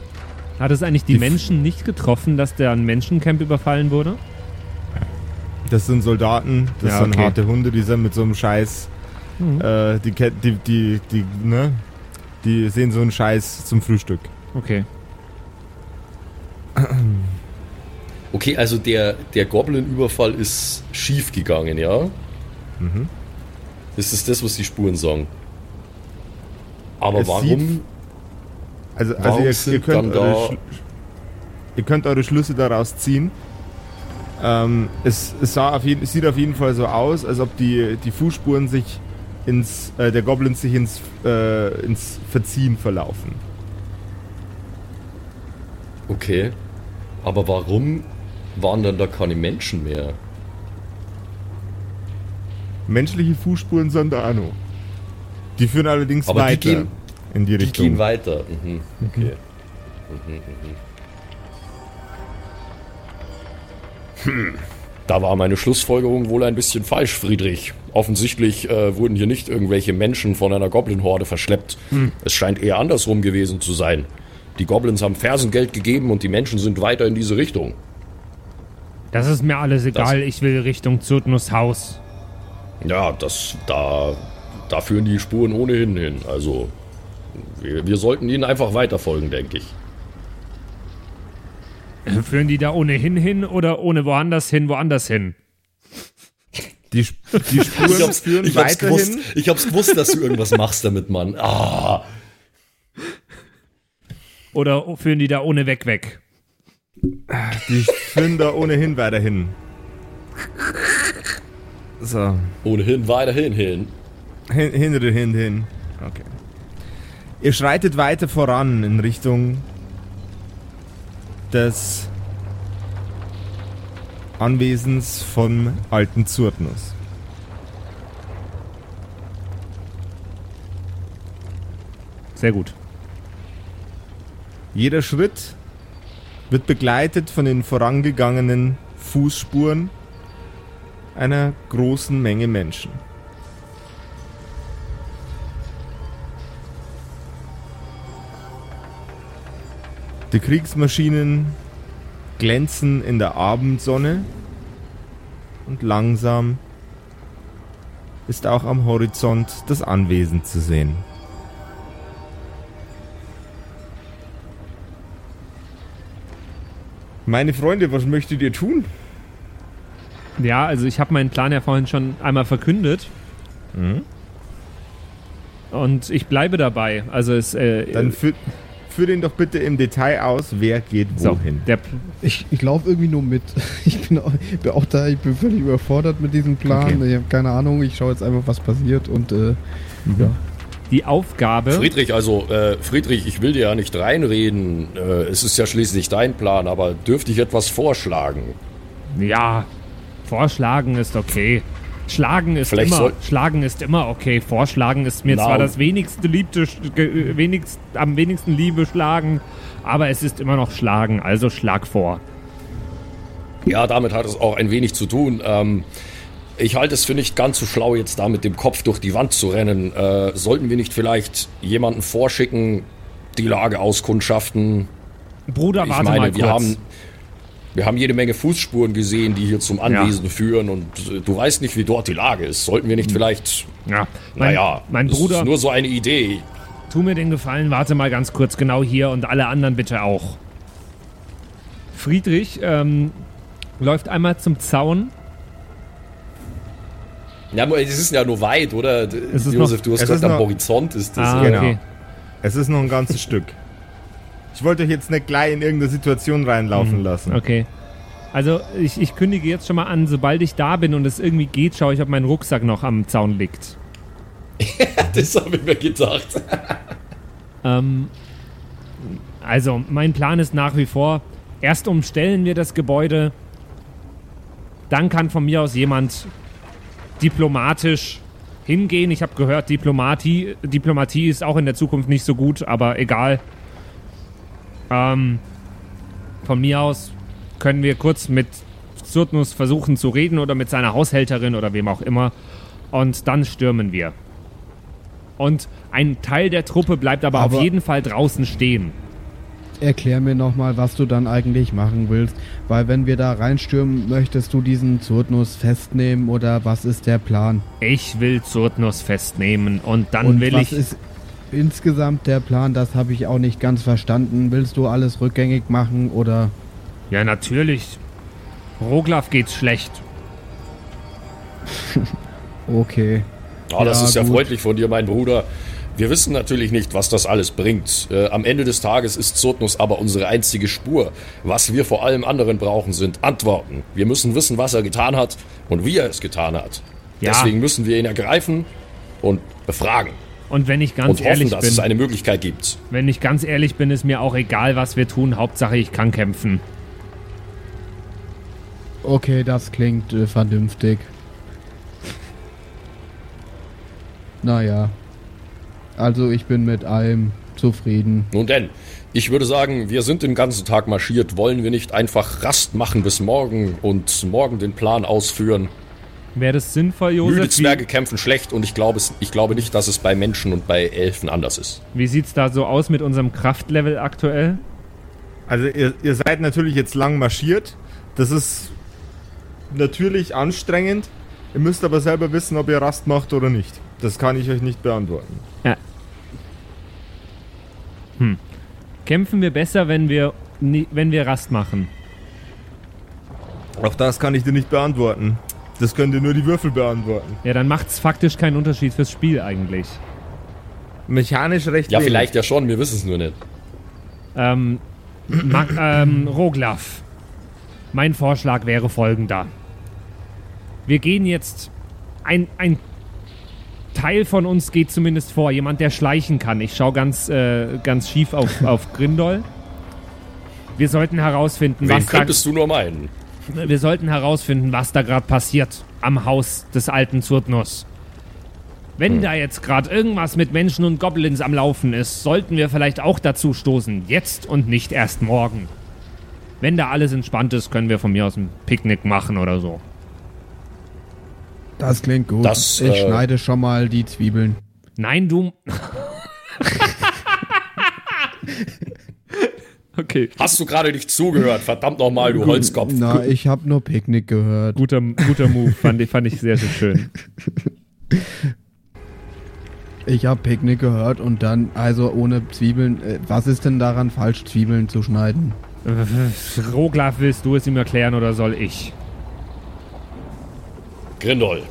Hat es eigentlich die, Die Menschen nicht getroffen, dass der ein Menschencamp überfallen wurde? Das sind Soldaten, das Ja, sind okay. harte Hunde, die sind mit so einem Scheiß, äh, die, die, die, die, ne, die sehen so einen Scheiß zum Frühstück. Okay. Okay, also der, der Goblin-Überfall ist schief gegangen, ja? Mhm. Das ist das, was die Spuren sagen. Aber Es warum? sieht- Also, also Warum ihr, ihr, könnt eure ihr könnt eure Schlüsse daraus ziehen. Ähm, es es sah auf jeden, es sieht auf jeden Fall so aus, als ob die, die Fußspuren sich ins, äh, der Goblins sich ins, äh, ins Verziehen verlaufen. Okay. Aber warum waren dann da keine Menschen mehr? Menschliche Fußspuren sind da auch noch. Die führen allerdings Aber die weiter gehen- in die Die Richtung. gehen weiter. Mhm. Okay. Da war meine Schlussfolgerung wohl ein bisschen falsch, Friedrich. Offensichtlich äh, wurden hier nicht irgendwelche Menschen von einer Goblin-Horde verschleppt. Es scheint eher andersrum gewesen zu sein. Die Goblins haben Fersengeld gegeben und die Menschen sind weiter in diese Richtung. Das ist mir alles egal. Ich will Richtung Zurtnus Haus. Ja, das, da, da führen die Spuren ohnehin hin. Also, wir, wir sollten ihnen einfach weiterfolgen, denke ich. Führen die da ohnehin hin oder ohne woanders hin, woanders hin? Die, die Spuren Ich hab's, führen ich, hab's weiterhin. gewusst, ich hab's gewusst, dass du irgendwas machst damit, Mann. Ah, Oder führen die da ohne weg weg? Die führen da ohnehin weiterhin. So. ohnehin weiterhin hin. Hin, hin, hin, hin. Okay. Ihr schreitet weiter voran in Richtung des Anwesens vom alten Zurtnus. Sehr gut. Jeder Schritt wird begleitet von den vorangegangenen Fußspuren einer großen Menge Menschen. Die Kriegsmaschinen glänzen in der Abendsonne und langsam ist auch am Horizont das Anwesen zu sehen. Meine Freunde, was möchtet ihr tun? Ja, also ich habe meinen Plan ja vorhin schon einmal verkündet. Mhm. Und ich bleibe dabei. Also es äh, Dann führ, den doch bitte im Detail aus, wer geht so, wohin. der, Ich, ich laufe irgendwie nur mit. Ich bin auch, bin auch da, ich bin völlig überfordert mit diesem Plan. Okay. Ich habe keine Ahnung. Ich schaue jetzt einfach, was passiert und äh, ja. die Aufgabe. Friedrich, also, äh, Friedrich, ich will dir ja nicht reinreden. Äh, es ist ja schließlich dein Plan, aber dürfte ich etwas vorschlagen? Ja, vorschlagen ist okay. Schlagen ist Vielleicht immer, schlagen ist immer okay. Vorschlagen ist mir Na, zwar und- das wenigste liebte, wenigst, am wenigsten Liebe schlagen, aber es ist immer noch schlagen, also schlag vor. Ja, damit hat es auch ein wenig zu tun. Ähm, ich halte es für nicht ganz so schlau, jetzt da mit dem Kopf durch die Wand zu rennen. Äh, sollten wir nicht vielleicht jemanden vorschicken, die Lage auskundschaften? Bruder, Ich warte meine, mal wir kurz. haben, wir haben jede Menge Fußspuren gesehen, die hier zum Anwesen führen und äh, du weißt nicht, wie dort die Lage ist. Sollten wir nicht vielleicht, ja, mein, naja, mein das Bruder, ist nur so eine Idee. tu mir den Gefallen, warte mal ganz kurz genau hier und alle anderen bitte auch. Friedrich ähm, läuft einmal zum Zaun. Ja, aber es ist ja nur weit, oder? ist Josef, du hast es gesagt, am noch- Horizont ist das. Ah, äh, genau. okay. Es ist noch ein ganzes Stück. Ich wollte euch jetzt nicht gleich in irgendeine Situation reinlaufen lassen. Okay. Also ich, ich kündige jetzt schon mal an, sobald ich da bin und es irgendwie geht, schaue ich, ob mein Rucksack noch am Zaun liegt. Das habe ich mir gedacht. Ähm, also, mein Plan ist nach wie vor, erst umstellen wir das Gebäude, dann kann von mir aus jemand diplomatisch hingehen. Ich habe gehört, Diplomatie, Diplomatie ist auch in der Zukunft nicht so gut, aber egal. Ähm, von mir aus können wir kurz mit Surtnus versuchen zu reden oder mit seiner Haushälterin oder wem auch immer. Und dann stürmen wir. Und ein Teil der Truppe bleibt aber, Aber- auf jeden Fall draußen stehen. Erklär mir nochmal, was du dann eigentlich machen willst. Weil wenn wir da reinstürmen, möchtest du diesen Zurtnus festnehmen oder was ist der Plan? Ich will Surtnus festnehmen und dann Und will was ich. ist insgesamt der Plan? Das habe ich auch nicht ganz verstanden. Willst du alles rückgängig machen oder... Ja, natürlich. Roglaf geht's schlecht. Okay. Ja, das Ja, ist ja gut. freundlich von dir, mein Bruder. Wir wissen natürlich nicht, was das alles bringt. Äh, am Ende des Tages ist Zurtnus aber unsere einzige Spur. Was wir vor allem anderen brauchen, sind Antworten. Wir müssen wissen, was er getan hat und wie er es getan hat. Ja. Deswegen müssen wir ihn ergreifen und befragen. Und wenn ich ganz und hoffen, ehrlich dass es bin, eine Möglichkeit gibt. wenn ich ganz ehrlich bin, ist mir auch egal, was wir tun. Hauptsache, ich kann kämpfen. Okay, das klingt äh, vernünftig. Naja. Also ich bin mit allem zufrieden. Nun denn, ich würde sagen, wir sind den ganzen Tag marschiert. Wollen wir nicht einfach Rast machen bis morgen und morgen den Plan ausführen? Wäre das sinnvoll, Müde Josef? Zwerge kämpfen schlecht und ich glaube, es, ich glaube nicht, dass es bei Menschen und bei Elfen anders ist. Wie, wie sieht's da so aus mit unserem Kraftlevel aktuell? Also ihr, ihr seid natürlich jetzt lang marschiert. Das ist natürlich anstrengend. Ihr müsst aber selber wissen, ob ihr Rast macht oder nicht. Das kann ich euch nicht beantworten. Kämpfen wir besser, wenn wir, wenn wir Rast machen? Auch das kann ich dir nicht beantworten. Das können dir nur die Würfel beantworten. Ja, dann macht's faktisch keinen Unterschied fürs Spiel eigentlich. Mechanisch recht Ja, wenig. vielleicht ja schon, wir wissen es nur nicht. Ähm, Mag, ähm, Roglaf. Mein Vorschlag wäre folgender. Wir gehen jetzt. Ein, ein Teil von uns geht zumindest vor. Jemand, der schleichen kann. Ich schaue ganz, äh, ganz schief auf, auf Grindol. Wir sollten herausfinden, Wen was könntest du nur meinen? Wir sollten herausfinden, was da gerade passiert am Haus des alten Zurtnus. Wenn da jetzt gerade irgendwas mit Menschen und Goblins am Laufen ist, sollten wir vielleicht auch dazu stoßen. Jetzt und nicht erst morgen. Wenn da alles entspannt ist, können wir von mir aus ein Picknick machen oder so. Das klingt gut. Das, ich äh, schneide schon mal die Zwiebeln. Nein, du. okay. Hast du gerade nicht zugehört? Verdammt nochmal, du Holzkopf. Na, ich habe nur Picknick gehört. Guter, guter Move, fand, ich- fand ich sehr, sehr schön. Ich habe Picknick gehört und dann, also ohne Zwiebeln. Äh, was ist denn daran falsch, Zwiebeln zu schneiden? Roglaf, willst du es ihm erklären oder soll ich? Grindol,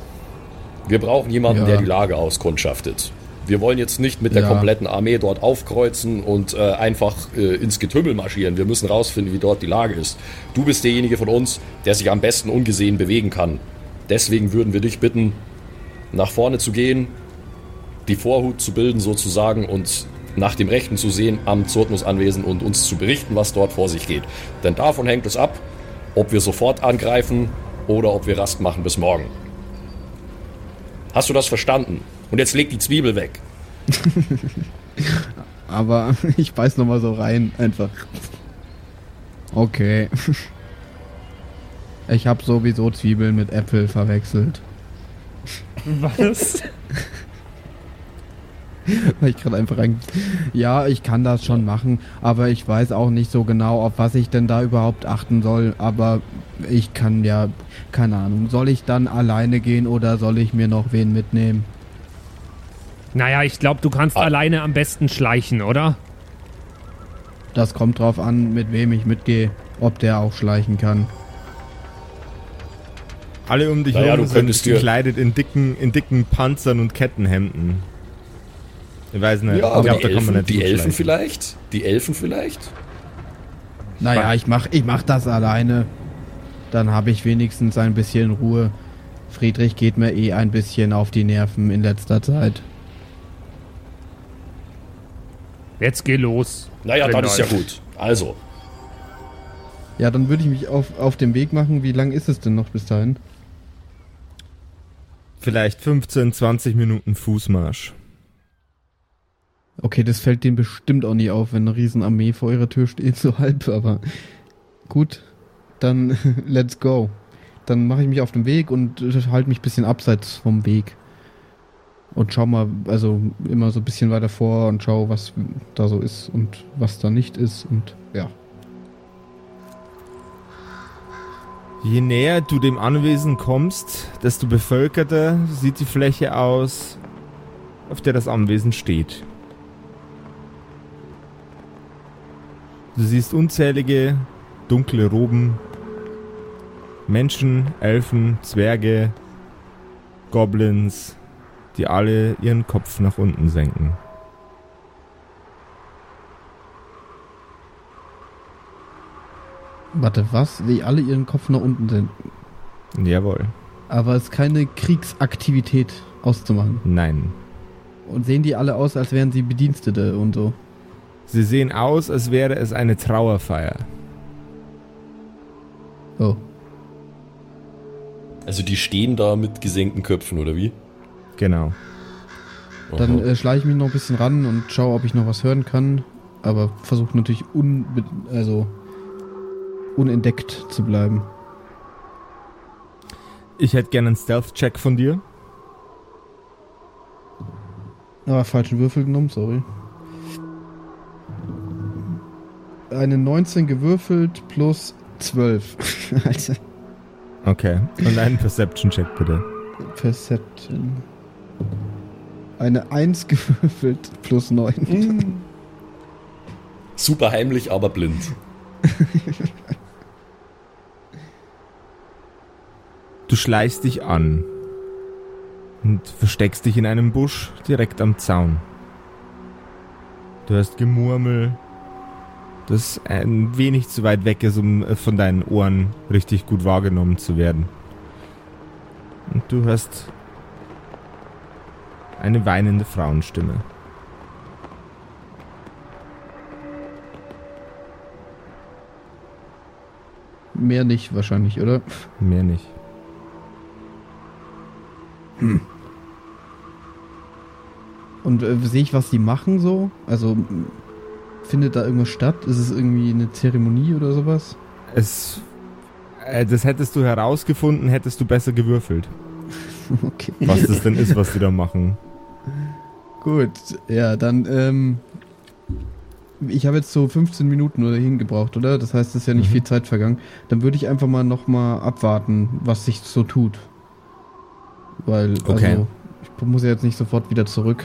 wir brauchen jemanden, Ja. der die Lage auskundschaftet. Wir wollen jetzt nicht mit der Ja. kompletten Armee dort aufkreuzen und äh, einfach äh, ins Getümmel marschieren. Wir müssen rausfinden, wie dort die Lage ist. Du bist derjenige von uns, der sich am besten ungesehen bewegen kann. Deswegen würden wir dich bitten, nach vorne zu gehen, die Vorhut zu bilden sozusagen und nach dem Rechten zu sehen am Zurtnus-Anwesen und uns zu berichten, was dort vor sich geht. Denn davon hängt es ab, ob wir sofort angreifen oder ob wir Rast machen bis morgen. Hast du das verstanden? Und jetzt leg die Zwiebel weg. Aber ich beiß noch mal so rein, einfach. Okay. Ich habe sowieso Zwiebeln mit Äpfel verwechselt. Was? Weil ich gerade einfach ein. Ja, ich kann das schon machen, aber ich weiß auch nicht so genau, auf was ich denn da überhaupt achten soll. Aber ich kann ja, keine Ahnung. Soll ich dann alleine gehen oder soll ich mir noch wen mitnehmen? Naja, ich glaube, du kannst Ah. alleine am besten schleichen, oder? Das kommt drauf an, mit wem ich mitgehe, ob der auch schleichen kann. Alle um dich Naja, herum du sind gekleidet in dicken, in dicken Panzern und Kettenhemden. Ich weiß nicht. Ja, ich aber glaub, die Elfen, nicht die Elfen schleichen. vielleicht? Die Elfen vielleicht? Naja, ich mach, ich mach das alleine. Dann habe ich wenigstens ein bisschen Ruhe. Friedrich geht mir eh ein bisschen auf die Nerven in letzter Zeit. Jetzt geh los. Naja, dann ist ja gut. Also, Ja, dann würde ich mich auf, auf den Weg machen. Wie lang ist es denn noch bis dahin? Vielleicht 15, 20 Minuten Fußmarsch. Okay, das fällt denen bestimmt auch nie auf, wenn eine Riesenarmee vor ihrer Tür steht, so halb, aber gut, dann let's go. Dann mache ich mich auf den Weg und halte mich ein bisschen abseits vom Weg. Und schau mal, also immer so ein bisschen weiter vor und schau, was da so ist und was da nicht ist und ja. Je näher du dem Anwesen kommst, desto bevölkerter sieht die Fläche aus, auf der das Anwesen steht. Du siehst unzählige dunkle Roben, Menschen, Elfen, Zwerge, Goblins, die alle ihren Kopf nach unten senken. Warte, was? Die alle ihren Kopf nach unten sind. Jawohl. Aber es ist keine Kriegsaktivität auszumachen. Nein. Und sehen die alle aus, als wären sie Bedienstete und so. Sie sehen aus, als wäre es eine Trauerfeier. Oh. Also die stehen da mit gesenkten Köpfen, oder wie? Genau. Dann äh, schleiche ich mich noch ein bisschen ran und schaue, ob ich noch was hören kann. Aber versuche natürlich unbe also unentdeckt zu bleiben. Ich hätte gerne einen Stealth-Check von dir. Aber falschen Würfel genommen, sorry. Eine 19 gewürfelt plus 12. also Okay. Und einen Perception-Check bitte. Perception. Eine 1 gewürfelt plus 9. Super heimlich, aber blind. Du schleichst dich an und versteckst dich in einem Busch direkt am Zaun. Du hörst Gemurmel, das ein wenig zu weit weg ist, um von deinen Ohren richtig gut wahrgenommen zu werden. Und du hörst eine weinende Frauenstimme. Mehr nicht wahrscheinlich, oder? Mehr nicht. Und äh, sehe ich, was die machen so? Also findet da irgendwas statt? Ist es irgendwie eine Zeremonie oder sowas? Es. Äh, das hättest du herausgefunden, hättest du besser gewürfelt. Okay. Was das denn ist, was die da machen. Gut, ja, dann, ähm, ich habe jetzt so 15 Minuten oder hingebraucht, oder? Das heißt, es ist ja nicht Mhm. viel Zeit vergangen. Dann würde ich einfach mal nochmal abwarten, was sich so tut. Weil, Okay. also, ich muss ja jetzt nicht sofort wieder zurück.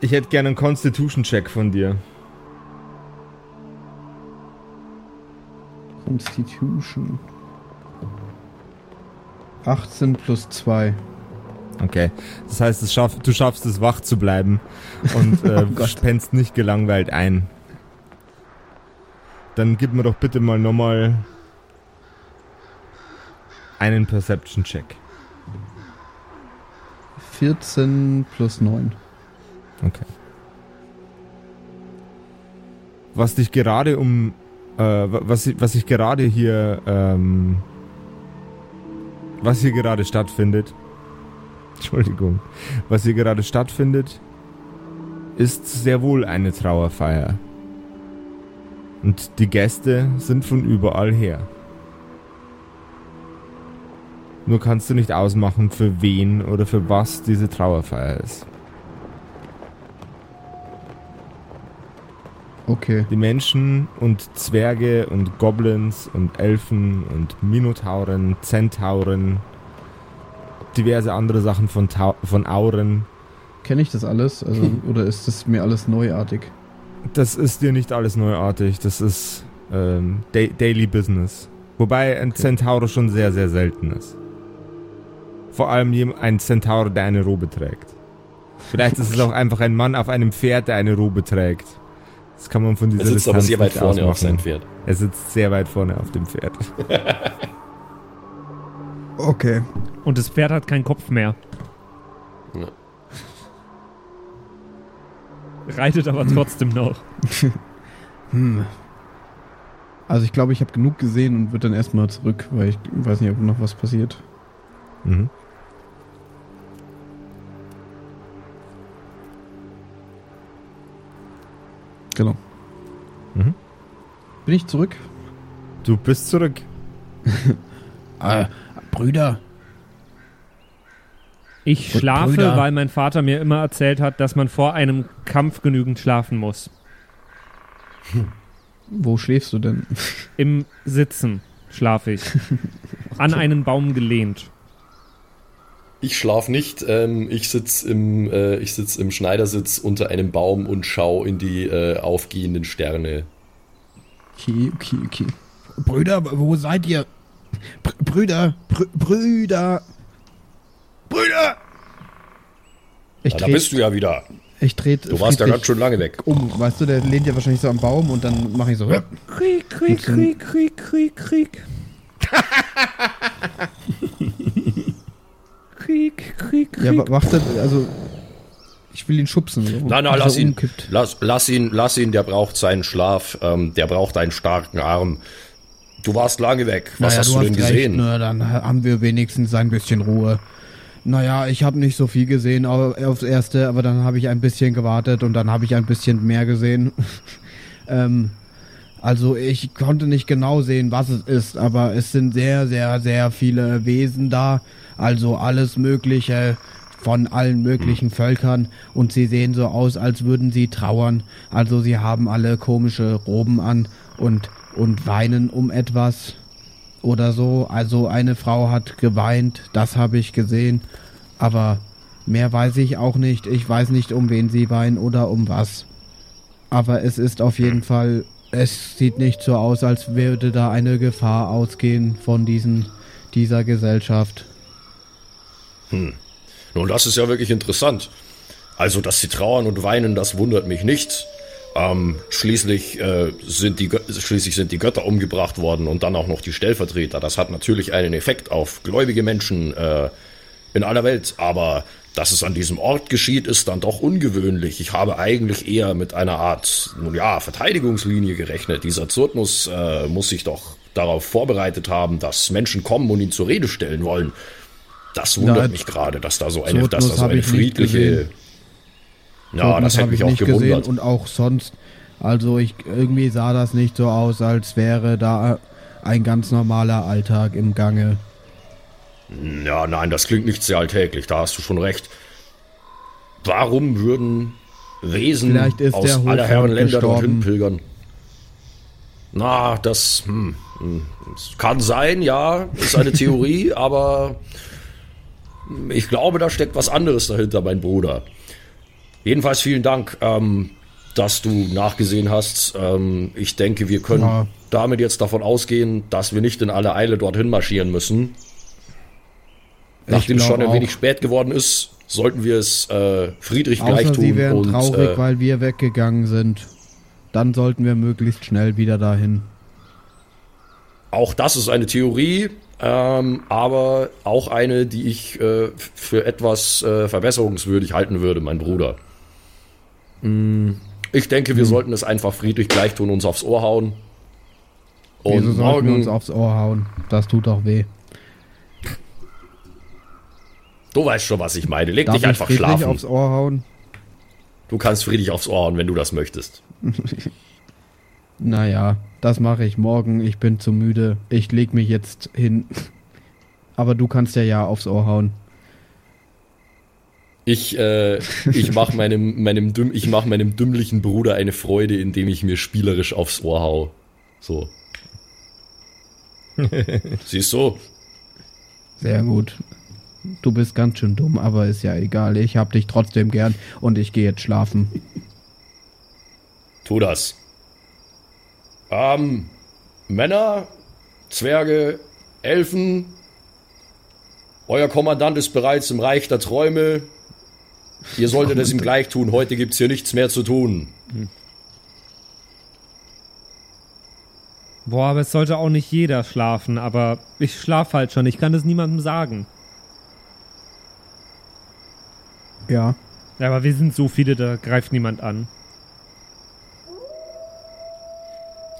Ich hätte gerne einen Constitution-Check von dir. Constitution. 18 plus 2. Okay. Das heißt, es schaff, du schaffst es, wach zu bleiben und äh, Oh Gott. spennst nicht gelangweilt ein. Dann gib mir doch bitte mal nochmal einen Perception-Check. 14 plus 9. Okay. Was dich gerade um, äh, wa- was, was ich gerade hier, ähm, was hier gerade stattfindet, Entschuldigung, was hier gerade stattfindet, ist sehr wohl eine Trauerfeier. Und die Gäste sind von überall her. Nur kannst du nicht ausmachen, für wen oder für was diese Trauerfeier ist. Okay. Die Menschen und Zwerge und Goblins und Elfen und Minotauren, Zentauren, diverse andere Sachen von, Tau von Auren. Kenne ich das alles? Also, oder ist das mir alles neuartig? Das ist dir nicht alles neuartig, das ist ähm, da Daily Business. Wobei ein Zentaur schon sehr, sehr selten ist. Vor allem ein Zentaur, der eine Robe trägt. Vielleicht ist es auch einfach ein Mann auf einem Pferd, der eine Robe trägt. Das kann man von dieser Er sitzt aber Distanz sehr weit vorne auf ausmachen. sein Pferd. Er sitzt sehr weit vorne auf dem Pferd. Okay. Und das Pferd hat keinen Kopf mehr. Ja. Reitet aber trotzdem noch. Hm. Also ich glaube, ich habe genug gesehen und würde dann erstmal zurück, weil ich weiß nicht, ob noch was passiert. Mhm. Genau. Mhm. Bin ich zurück? Du bist zurück. Äh, Brüder. Ich Gut, schlafe, Brüder. weil mein Vater mir immer erzählt hat, dass man vor einem Kampf genügend schlafen muss. Wo schläfst du denn? Im Sitzen schlafe ich. An einen Baum gelehnt. Ich schlaf nicht. Ähm, ich sitze im, äh, ich sitz im Schneidersitz unter einem Baum und schaue in die äh, aufgehenden Sterne. Okay, okay, okay. Brüder, wo seid ihr? Br Brüder, Br Brüder. Brüder! Ich Ja, da bist du ja wieder. ich dreh Du warst ja ganz schön lange weg. um. Weißt du, der lehnt ja wahrscheinlich so am Baum und dann mache ich so. Krieg, Krieg, Krieg, Krieg, Krieg, Krieg. Krieg, Krieg, Krieg. Ja, wa- warte, also. Ich will ihn schubsen. So, Nein, nein, dass lass er ihn. umkippt. Lass, lass ihn, lass ihn, der braucht seinen Schlaf, ähm, der braucht einen starken Arm. Du warst lange weg. Was Naja, hast du, denn recht, gesehen? Na, dann haben wir wenigstens ein bisschen Ruhe. Naja, ich habe nicht so viel gesehen au- aufs Erste, aber dann habe ich ein bisschen gewartet und dann habe ich ein bisschen mehr gesehen. ähm, also ich konnte nicht genau sehen, was es ist, aber es sind sehr, sehr, sehr viele Wesen da. Also alles Mögliche von allen möglichen Völkern und sie sehen so aus, als würden sie trauern. Also sie haben alle komische Roben an und, und weinen um etwas oder so. Also eine Frau hat geweint, das habe ich gesehen, aber mehr weiß ich auch nicht. Ich weiß nicht, um wen sie weinen oder um was. Aber es ist auf jeden Fall, es sieht nicht so aus, als würde da eine Gefahr ausgehen von diesen, dieser Gesellschaft. Nun, das ist ja wirklich interessant. Also, dass sie trauern und weinen, das wundert mich nicht. Ähm, schließlich, äh, sind die, schließlich sind die Götter umgebracht worden und dann auch noch die Stellvertreter. Das hat natürlich einen Effekt auf gläubige Menschen äh, in aller Welt. Aber dass es an diesem Ort geschieht, ist dann doch ungewöhnlich. Ich habe eigentlich eher mit einer Art, nun ja, Verteidigungslinie gerechnet. Dieser Zurtnus äh, muss sich doch darauf vorbereitet haben, dass Menschen kommen und ihn zur Rede stellen wollen. Das wundert Ja, mich gerade, dass da so eine, Zurtnus dass da so eine friedliche. Ja, das hätte habe mich ich auch nicht gewundert. gesehen und auch sonst. Also ich irgendwie sah das nicht so aus, als wäre da ein ganz normaler Alltag im Gange. Ja, nein, das klingt nicht sehr alltäglich, da hast du schon recht. Warum würden Wesen aus aller Herren Länder dorthin pilgern? Na, das hm, hm, kann sein, ja, ist eine Theorie, aber ich glaube, da steckt was anderes dahinter, mein Bruder. Jedenfalls vielen Dank, ähm, dass du nachgesehen hast. Ähm, ich denke, wir können Ja. damit jetzt davon ausgehen, dass wir nicht in aller Eile dorthin marschieren müssen. Nachdem es schon ein auch. wenig spät geworden ist, sollten wir es äh, Friedrich gleich Außer tun. sie wären und, traurig, äh, weil wir weggegangen sind. Dann sollten wir möglichst schnell wieder dahin. Auch das ist eine Theorie, ähm, aber auch eine, die ich äh, für etwas äh, verbesserungswürdig halten würde, mein Bruder. Mm, Ich denke, wir sollten es einfach friedlich gleich tun, uns aufs Ohr hauen. Wieso Und sollten wir morgen, uns aufs Ohr hauen? Das tut doch weh. Du weißt schon, was ich meine. Leg Darf dich ich einfach Friedrich schlafen. aufs Ohr hauen? Du kannst friedlich aufs Ohr hauen, wenn du das möchtest. Naja, das mache ich morgen. Ich bin zu müde. Ich leg mich jetzt hin. Aber du kannst ja ja aufs Ohr hauen. Ich, äh, ich mache meinem, meinem, dümm, ich mach meinem dümmlichen Bruder eine Freude, indem ich mir spielerisch aufs Ohr hau. So. Siehst du? Sehr gut. Du bist ganz schön dumm, aber ist ja egal. Ich hab dich trotzdem gern und ich gehe jetzt schlafen. Tu das. Ähm, Männer, Zwerge, Elfen. Euer Kommandant ist bereits im Reich der Träume. Ihr solltet es ihm gleich tun. Heute gibt's hier nichts mehr zu tun. Boah, aber es sollte auch nicht jeder schlafen, aber ich schlafe halt schon. Ich kann es niemandem sagen. Ja. Ja, aber wir sind so viele, da greift niemand an.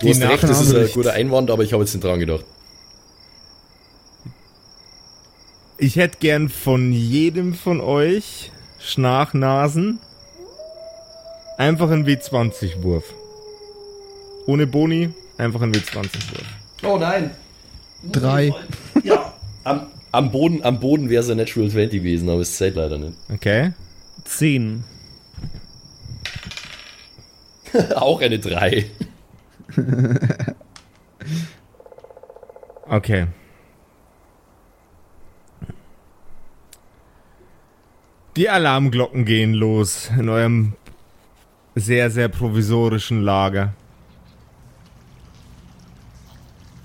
Du Die hast recht, das ist ein guter Einwand, aber ich habe jetzt nicht dran gedacht. Ich hätte gern von jedem von euch Schnachnasen einfach einen W20-Wurf. Ohne Boni, einfach einen W20-Wurf. Oh nein. Drei. Ja. Am, am Boden, am Boden wäre es ein Natural 20 gewesen, aber es zählt leider nicht. Okay. Zehn. Auch eine 3. Okay. Die Alarmglocken gehen los in eurem sehr, sehr provisorischen Lager.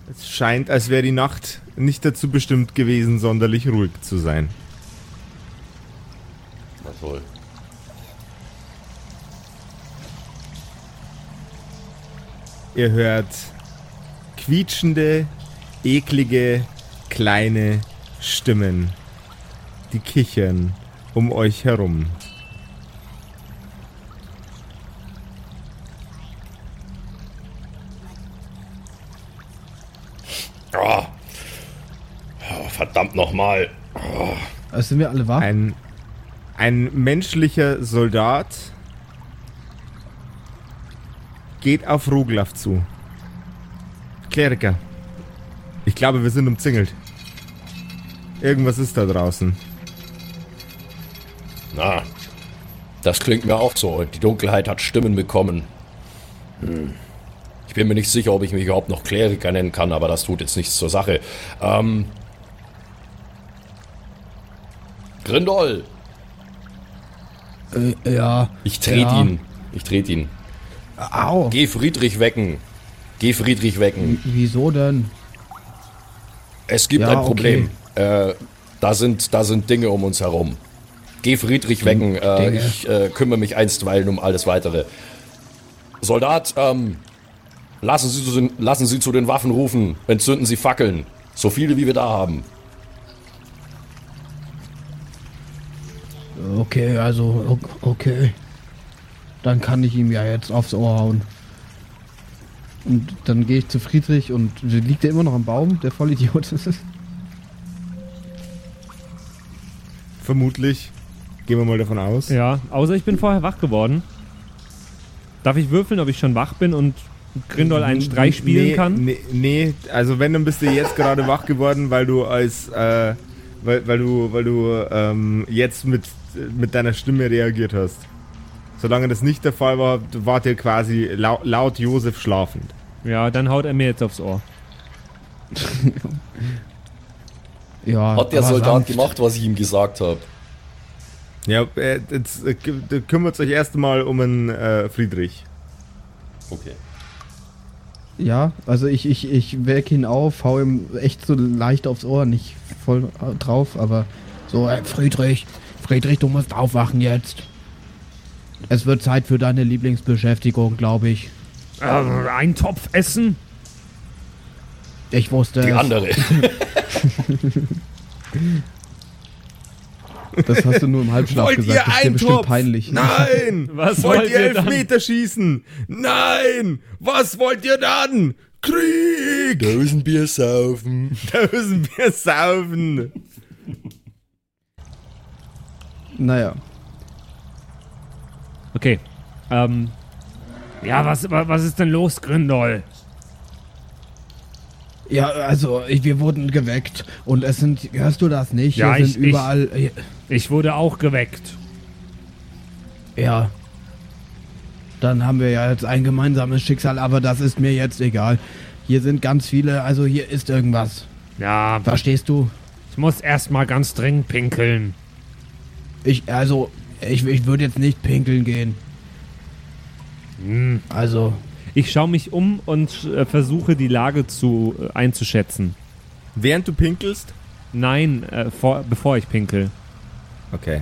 Es scheint, als wäre die Nacht nicht dazu bestimmt gewesen, sonderlich ruhig zu sein. Na toll. Ihr hört quietschende, eklige, kleine Stimmen, die kichern um euch herum. Oh. Oh, nochmal. Also sind wir alle wach? Ein, ein menschlicher Soldat geht auf Roglaf zu. Kleriker. Ich glaube, wir sind umzingelt. Irgendwas ist da draußen. Na, das klingt mir auch so. Die Dunkelheit hat Stimmen bekommen. Hm. Ich bin mir nicht sicher, ob ich mich überhaupt noch Kleriker nennen kann, aber das tut jetzt nichts zur Sache. Ähm. Grindol, Äh, ja. Ich trete Ja. ihn. Ich trete ihn. Au. geh Friedrich wecken. Geh Friedrich wecken. Wieso denn? Es gibt Ja, ein Problem. Äh, da, sind, da sind Dinge um uns herum. Geh Friedrich wecken. Äh, ich äh, kümmere mich einstweilen um alles weitere. Soldat, ähm, lassen Sie, zu den, lassen Sie zu den Waffen rufen. Entzünden Sie Fackeln. So viele, wie wir da haben. Okay, also, o- okay. Dann kann ich ihm ja jetzt aufs Ohr hauen. Und dann gehe ich zu Friedrich und liegt er immer noch am Baum, der Vollidiot. Vermutlich. Gehen wir mal davon aus. Ja, außer ich bin vorher wach geworden. Darf ich würfeln, ob ich schon wach bin und Grindol einen Streich spielen nee, kann? Nee, nee, also wenn, dann bist du jetzt gerade wach geworden, weil du als, äh, weil, weil du, weil du ähm, jetzt mit, mit deiner Stimme reagiert hast. Solange das nicht der Fall war, wart ihr quasi laut, laut Josef schlafend. Ja, dann haut er mir jetzt aufs Ohr. ja, Hat der Soldat sanft. gemacht, was ich ihm gesagt habe? Ja, äh, jetzt äh, kü- kümmert euch erst mal um einen äh, Friedrich. Okay. Ja, also ich, ich, ich weck ihn auf, hau ihm echt so leicht aufs Ohr, nicht voll äh, drauf, aber so, äh, Friedrich, Friedrich, du musst aufwachen jetzt. Es wird Zeit für deine Lieblingsbeschäftigung, glaube ich. Äh, ein Topf essen? Ich wusste Die es. andere. Das hast du nur im Halbschlaf gesagt. Das ist dir bestimmt peinlich. Nein! Was wollt wollt ihr ihr dann? Elfmeter schießen? Nein! Was wollt ihr dann? Krieg! müssen Bier saufen. Da müssen wir saufen. Naja, Okay. Ähm. Ja, was, wa- was ist denn los, Grindol? Ja, also ich, wir wurden geweckt und es sind, hörst du das nicht? Ja, Hier ich- sind überall, äh, Ich wurde auch geweckt. ja. Dann haben wir ja jetzt ein gemeinsames Schicksal, aber das ist mir jetzt egal. Hier sind ganz viele, also hier ist irgendwas. Ja, Verstehst du? ich muss erstmal ganz dringend pinkeln. Ich, also, ich, ich würde jetzt nicht pinkeln gehen. Hm. Also, Ich schaue mich um und äh, versuche die Lage zu äh, einzuschätzen. Während du pinkelst? Nein, äh, vor, bevor ich pinkel. Okay.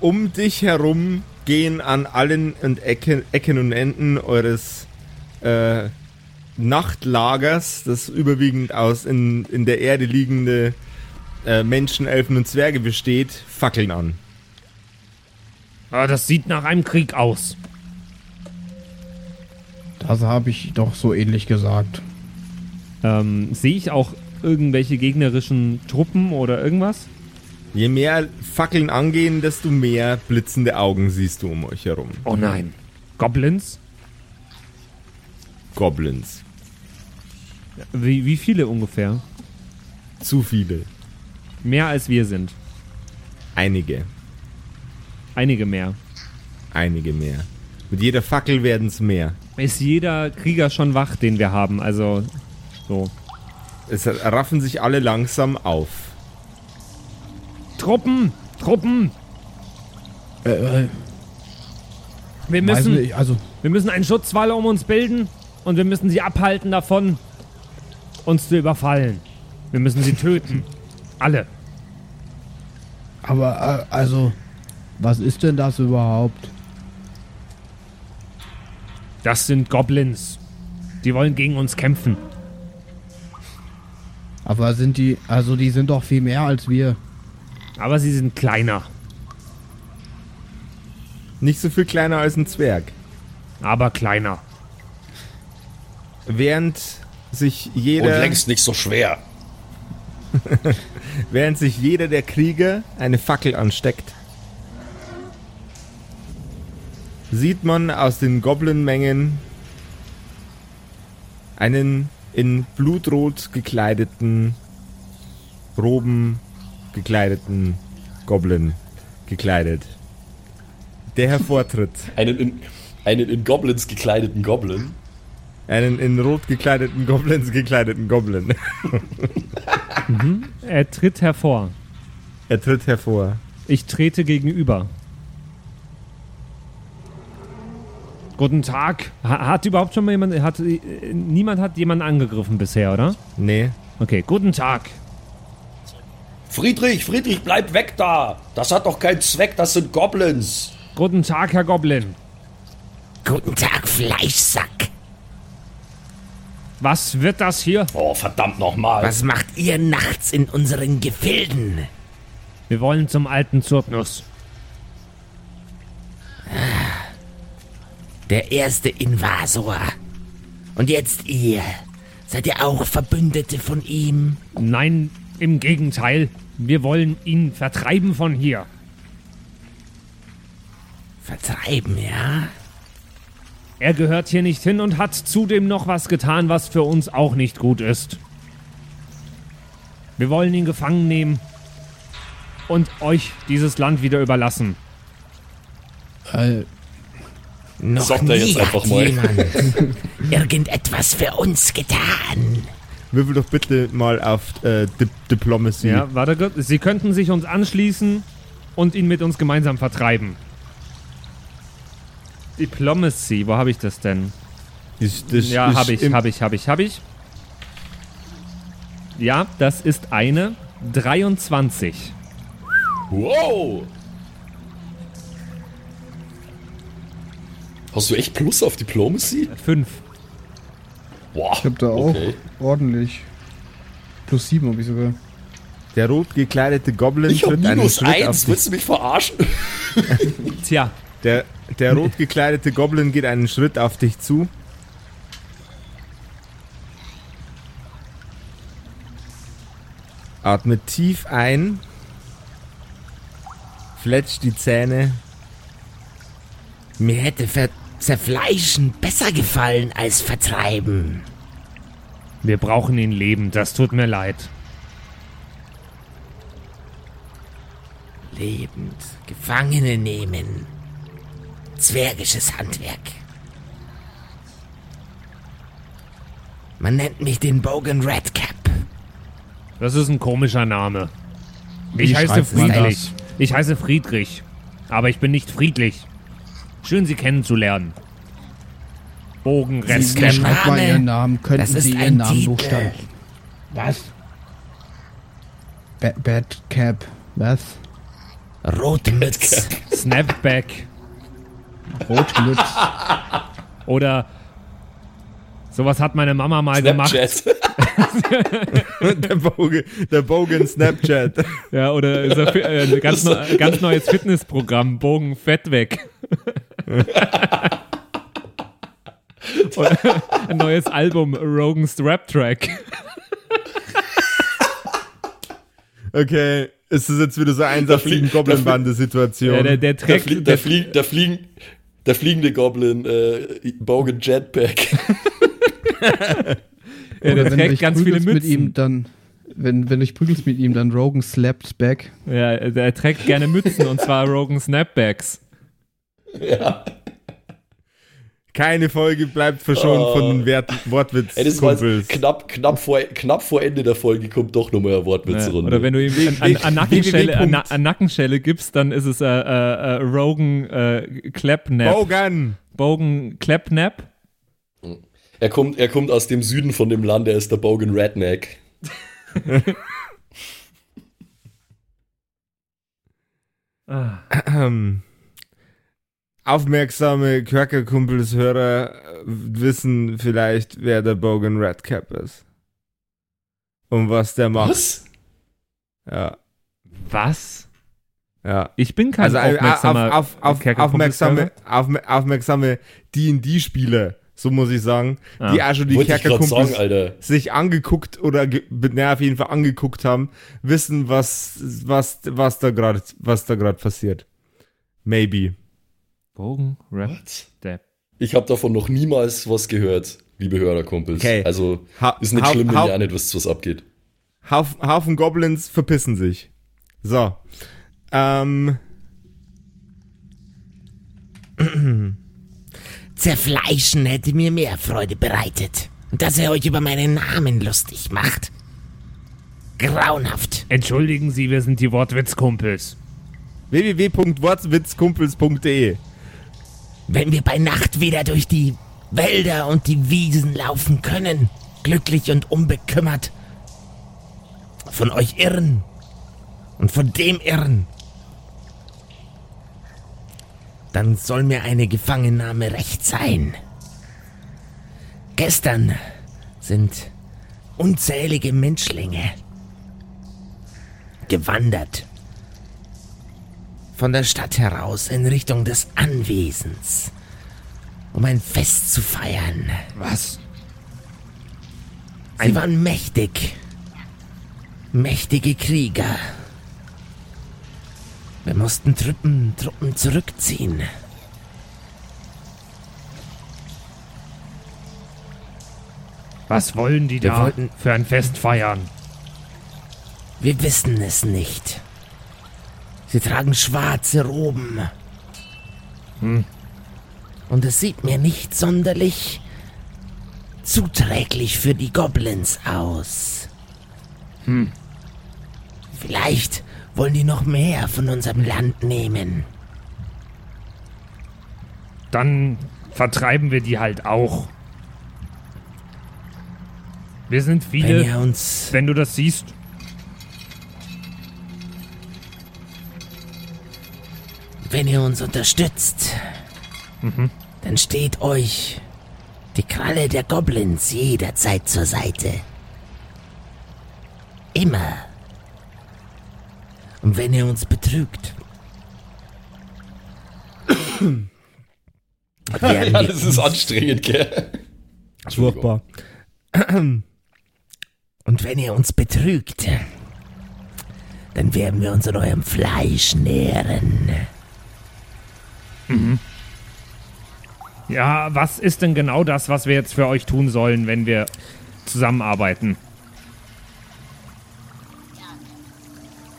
Um dich herum gehen an allen und Ecken, Ecken und Enden eures äh, Nachtlagers, das überwiegend aus in, in der Erde liegende äh, Menschen, Elfen und Zwerge besteht, Fackeln an. Ah, das sieht nach einem Krieg aus. das habe ich doch so ähnlich gesagt. Ähm, Sehe ich auch irgendwelche gegnerischen Truppen oder irgendwas? Je mehr Fackeln angehen, desto mehr blitzende Augen siehst du um euch herum. Oh nein. Goblins? Goblins. Wie, wie viele ungefähr? Zu viele. Mehr als wir sind. Einige. Einige mehr. Einige mehr. Mit jeder Fackel werden es mehr. Ist jeder Krieger schon wach, den wir haben? Also, so. Es raffen sich alle langsam auf. Truppen! Truppen! Äh, äh, Wir müssen, nicht, also, wir müssen einen Schutzwall um uns bilden und wir müssen sie abhalten davon, uns zu überfallen. Wir müssen sie töten. Alle. aber, äh, also, was ist denn das überhaupt? Das sind Goblins. Die wollen gegen uns kämpfen. Aber sind die, also die sind doch viel mehr als wir. Aber sie sind kleiner. Nicht so viel kleiner als ein Zwerg. Aber kleiner. Während sich Und jeder, längst nicht so schwer. während sich jeder der Krieger eine Fackel ansteckt, sieht man aus den Goblin-Mengen einen in blutrot gekleideten, Roben gekleideten Goblin gekleidet, der hervortritt. Einen in, einen in Goblins gekleideten Goblin. Einen in rot gekleideten Goblins gekleideten Goblin. Er tritt hervor. er tritt hervor. Ich trete gegenüber. Guten Tag. Ha hat überhaupt schon mal jemand. Hat, niemand hat jemanden angegriffen bisher, oder? Nee, Okay, guten Tag. Friedrich, Friedrich, bleib weg da! Das hat doch keinen Zweck, das sind Goblins! Guten Tag, Herr Goblin. Guten Tag, Fleischsack. Was wird das hier? Oh, verdammt nochmal. Was macht ihr nachts in unseren Gefilden? Wir wollen zum alten Zurtnus. Der erste Invasor. Und jetzt ihr. Seid ihr auch Verbündete von ihm? Nein, im Gegenteil. Wir wollen ihn vertreiben von hier. Vertreiben, ja? Er gehört hier nicht hin und hat zudem noch was getan, was für uns auch nicht gut ist. Wir wollen ihn gefangen nehmen und euch dieses Land wieder überlassen. Äh, Noch Sagt nie er jetzt hat einfach mal. jemand irgendetwas für uns getan. würfel doch bitte mal auf äh, Dip Diplomacy. Ja, warte gut. Sie könnten sich uns anschließen und ihn mit uns gemeinsam vertreiben. Diplomacy, wo habe ich das denn? Das, das Ja, habe ich, habe ich, habe ich, habe ich. Ja, das ist eine 23. Wow! Hast du echt Plus auf Diplomacy? 5. Boah, ich hab da auch okay. ordentlich. Plus sieben habe ich sogar. Der rot gekleidete Goblin Ich hab tritt einen minus Schritt eins, willst du mich verarschen? Tja, Der, der rot gekleidete Goblin geht einen Schritt auf dich zu. Atmet tief ein. Fletscht die Zähne. Mir hätte zerfleischen besser gefallen als vertreiben. Wir brauchen ihn lebend, das tut mir leid. Lebend Gefangene nehmen. Zwergisches Handwerk. Man nennt mich den Bogan Redcap. Das ist ein komischer Name. Ich Wie heiße schreibt man Friedrich. Ich heiße Friedrich. Aber ich bin nicht friedlich. Schön, Sie kennenzulernen. Bogen Der schreibt Name, Ihren Namen? Könnten das ist Sie Ihren ein Namen Titel. buchstaben? Was? Ba Bad Cap. Was? Rotmütz. Snapback. Rotmütz. Oder sowas hat meine Mama mal gemacht. Snapchat. der, Bogen, der Bogen Snapchat. Ja, oder ist er, fi- äh, ein ganz, neu, ganz neues Fitnessprogramm, Bogen Fett weg. Oder ein neues Album, Rogan's Rap Track. Okay, ist das jetzt wieder so 1 auf 7 Goblin-Bande-Situation? Ja, der, der Da, trägt, flie da, der, flieg da, fliegen, der fliegende Goblin, äh, Bogan Jetpack. ja, der Oder wenn du trägt ganz viele prügelst mit ihm, Mützen. dann. Wenn, wenn du dich prügelst mit ihm, dann Rogan slapped back. Ja, der trägt gerne Mützen und zwar Rogan Snapbacks. ja. Keine Folge bleibt verschont Oh. von den Wert Wortwitz. Ey, das war jetzt Kumpels. knapp, knapp, vor, knapp vor Ende der Folge kommt doch nochmal eine Ja, Wortwitzrunde. oder wenn du ihm an, an, an, Nackenschelle, an, Na- an Nackenschelle gibst, dann ist es äh, äh, äh, Rogan äh, Clapnap. Bogan! Bogen Clapnap. er, kommt, er kommt aus dem Süden von dem Land, er ist der Bogan Redneck. Ah. Aufmerksame Quackerkumpels-Hörer äh, wissen vielleicht, wer der Bogan Redcap ist. Und was der macht. Was? Ja, Was? ja. Ich bin kein Also äh, aufmerksamer auf, auf, auf, aufmerksame, aufme- aufmerksame D&D-Spieler, so muss ich sagen, Ah. die auch schon die Kerkerkumpels sich angeguckt oder ge- na, auf jeden Fall angeguckt haben, wissen, was, was, was da gerade was da gerade passiert. Maybe. Bogen Rap What? Step. Ich habe davon noch niemals was gehört, liebe Hörerkumpels. Okay. Also Ha ist nicht schlimm, wenn ihr auch nicht wisst, was abgeht. Hauf, Haufen Goblins verpissen sich. So. Ähm, Zerfleischen hätte mir mehr Freude bereitet. Und dass er euch über meinen Namen lustig macht. Grauenhaft. Entschuldigen Sie, wir sind die Wortwitzkumpels. www.wortwitzkumpels.de Wenn wir bei Nacht wieder durch die Wälder und die Wiesen laufen können, glücklich und unbekümmert, von euch irren und von dem irren, dann soll mir eine Gefangennahme recht sein. Gestern sind unzählige Menschlinge gewandert von der Stadt heraus in Richtung des Anwesens, um ein Fest zu feiern. Was? Sie waren mächtig. Mächtige Krieger. Wir mussten Truppen, Truppen zurückziehen. Was wollen die Wir da wollten- für ein Fest feiern? Wir wissen es nicht. Sie tragen schwarze Roben. Und es sieht mir nicht sonderlich zuträglich für die Goblins aus. Vielleicht wollen die noch mehr von unserem Land nehmen. Dann vertreiben wir die halt auch. Wir sind Wenn viele, ihr uns wenn du das siehst. Wenn ihr uns unterstützt, dann steht euch die Kralle der Goblins jederzeit zur Seite. Immer. Und wenn ihr uns betrügt, Ja, das ist anstrengend, gell? Furchtbar. Und wenn ihr uns betrügt, dann werden wir uns an eurem Fleisch nähren. Ja, was ist denn genau das, was wir jetzt für euch tun sollen, wenn wir zusammenarbeiten.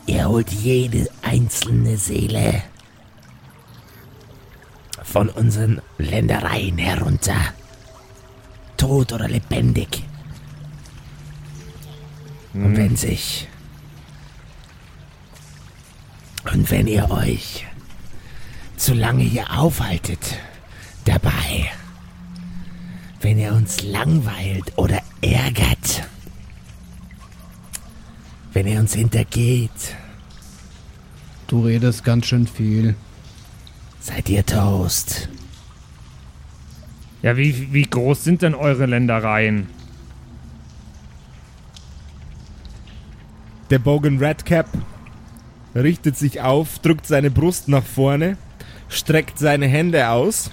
Ihr holt jede einzelne Seele von unseren Ländereien herunter. Tot oder lebendig. Und wenn sich. Und wenn ihr euch zu lange hier aufhaltet, dabei, wenn ihr uns langweilt oder ärgert, wenn ihr uns hintergeht, Du redest ganz schön viel. seid ihr Toast. Ja, wie, wie groß sind denn eure Ländereien? Der Bogan Redcap richtet sich auf, drückt seine Brust nach vorne, streckt seine Hände aus.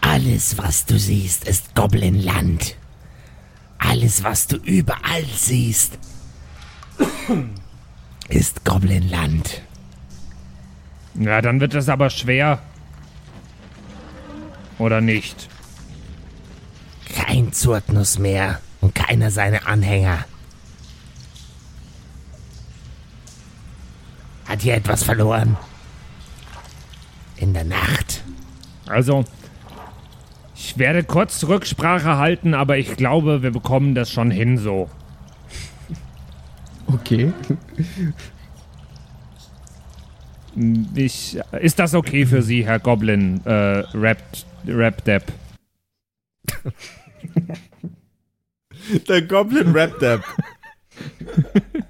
Alles, was du siehst, ist Goblinland. Alles, was du überall siehst, ist Goblinland. Ja, dann wird das aber schwer. Oder nicht? Kein Zurtnus mehr und keiner seiner Anhänger. Hat hier etwas verloren? In der Nacht. Also, ich werde kurz Rücksprache halten, aber ich glaube, wir bekommen das schon hin so. Okay. Ich, ist das okay für Sie, Herr Goblin, äh, Rap, Rap Depp? Der Goblin Rap Dab.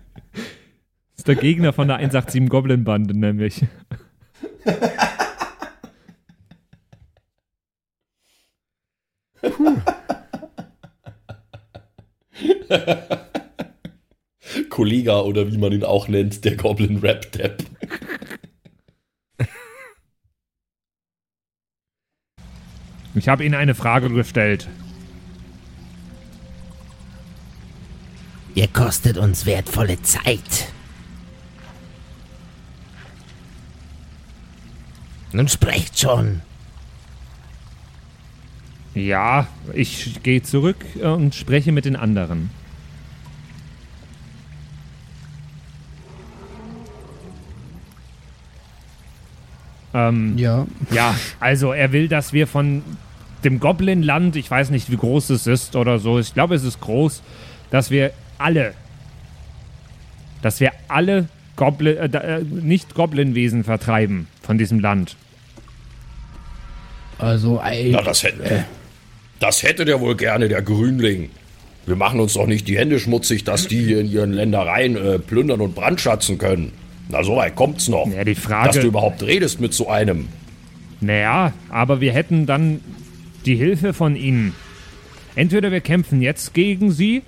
der Gegner von der 187 Goblin Bande nämlich. Kollega oder wie man ihn auch nennt, der Goblin Rap Depp. Ich habe Ihnen eine Frage gestellt. Ihr kostet uns wertvolle Zeit. Nun sprecht schon. Ja, ich gehe zurück äh, und spreche mit den anderen. Ähm, Ja. Ja, also er will, dass wir von dem Goblin-Land, ich weiß nicht, wie groß es ist oder so, ich glaube, es ist groß, dass wir alle, dass wir alle Goblin, äh, äh, nicht Goblin-Wesen vertreiben von diesem Land. Also, ey. Na, das hätte, das hätte der wohl gerne, der Grünling. Wir machen uns doch nicht die Hände schmutzig, dass die hier in ihren Ländereien äh, plündern und brandschatzen können. Na, so weit kommt's noch. Ja, die dass du Frage, überhaupt redest mit so einem. naja, aber wir hätten dann die Hilfe von ihnen. Entweder wir kämpfen jetzt gegen sie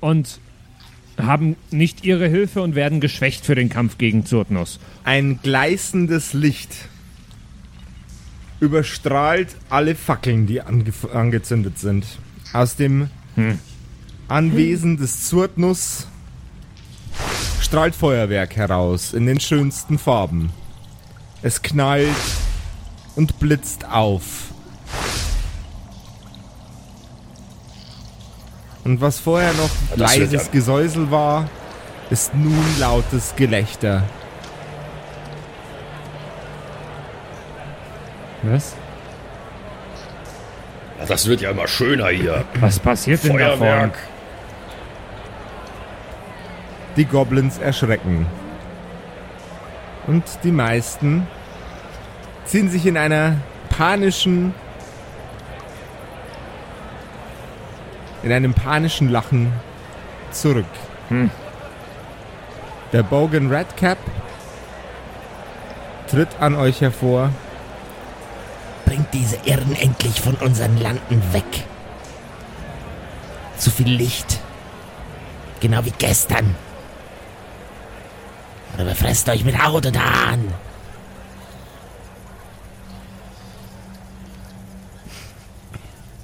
und haben nicht ihre Hilfe und werden geschwächt für den Kampf gegen Zurtnus. Ein gleißendes Licht überstrahlt alle Fackeln, die angef- angezündet sind. Aus dem Anwesen des Zurtnus strahlt Feuerwerk heraus in den schönsten Farben. Es knallt und blitzt auf. Und was vorher noch Das leises Gesäusel war, ist nun lautes Gelächter. Was? Ja, das wird ja immer schöner hier. Was passiert denn da vorne? Feuerwerk. Die Goblins erschrecken. Und die meisten ziehen sich in einer panischen, in einem panischen Lachen zurück. Der Bogan Redcap tritt an euch hervor. Bringt diese Irren endlich von unseren Landen weg. Zu viel Licht. Genau wie gestern. Oder befresst euch mit Haut und Haaren.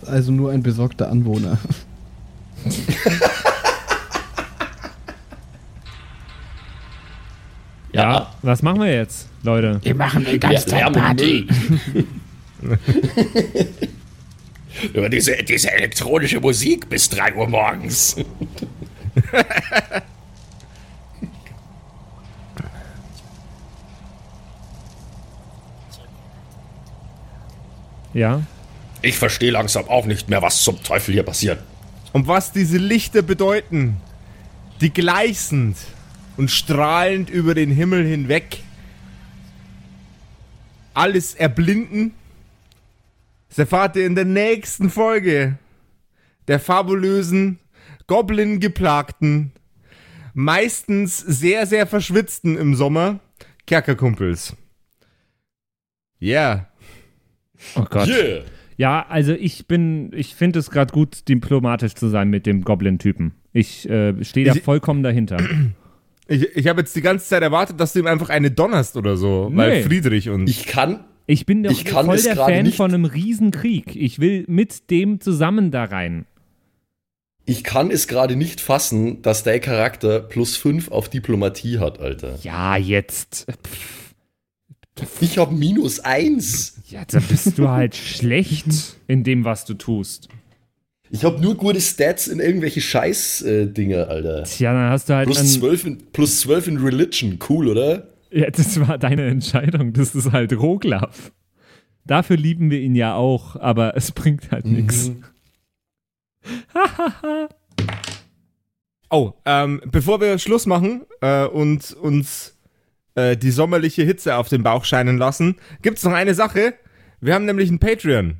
Also nur ein besorgter Anwohner. Ja, was machen wir jetzt, Leute? Wir machen eine ganz Lärm und Party. Über diese, diese elektronische Musik bis 3 Uhr morgens. Ja. Ich verstehe langsam auch nicht mehr, was zum Teufel hier passiert. Und was diese Lichter bedeuten, die gleißend und strahlend über den Himmel hinweg alles erblinden, das erfahrt ihr in der nächsten Folge der fabulösen, Goblin-geplagten, meistens sehr, sehr verschwitzten im Sommer Kerkerkumpels. Yeah. Oh Gott. Yeah. Ja, also ich bin, ich finde es gerade gut, diplomatisch zu sein mit dem Goblin-Typen. Ich äh, stehe da Ich- vollkommen dahinter. Ich, ich habe jetzt die ganze Zeit erwartet, dass du ihm einfach eine donnerst oder so, weil Nee. Friedrich und. Ich kann, Ich bin doch Ich kann voll es der Fan nicht- von einem Riesenkrieg. Ich will mit dem zusammen da rein. ich kann es gerade nicht fassen, dass der Charakter plus 5 auf Diplomatie hat, Alter. Ja, jetzt. Pff, Ich habe minus 1. ja, da bist du halt schlecht in dem, was du tust. Ich habe nur gute Stats in irgendwelche Scheiß-Dinge, Alter. Tja, dann hast du halt Plus an, 12, in, plus 12 in Religion, cool, oder? Ja, das war deine Entscheidung. Das ist halt Roglaf. Dafür lieben wir ihn ja auch, aber es bringt halt nichts. Oh, ähm, bevor wir Schluss machen äh, und uns äh, die sommerliche Hitze auf den Bauch scheinen lassen, gibt's noch eine Sache. Wir haben nämlich ein Patreon.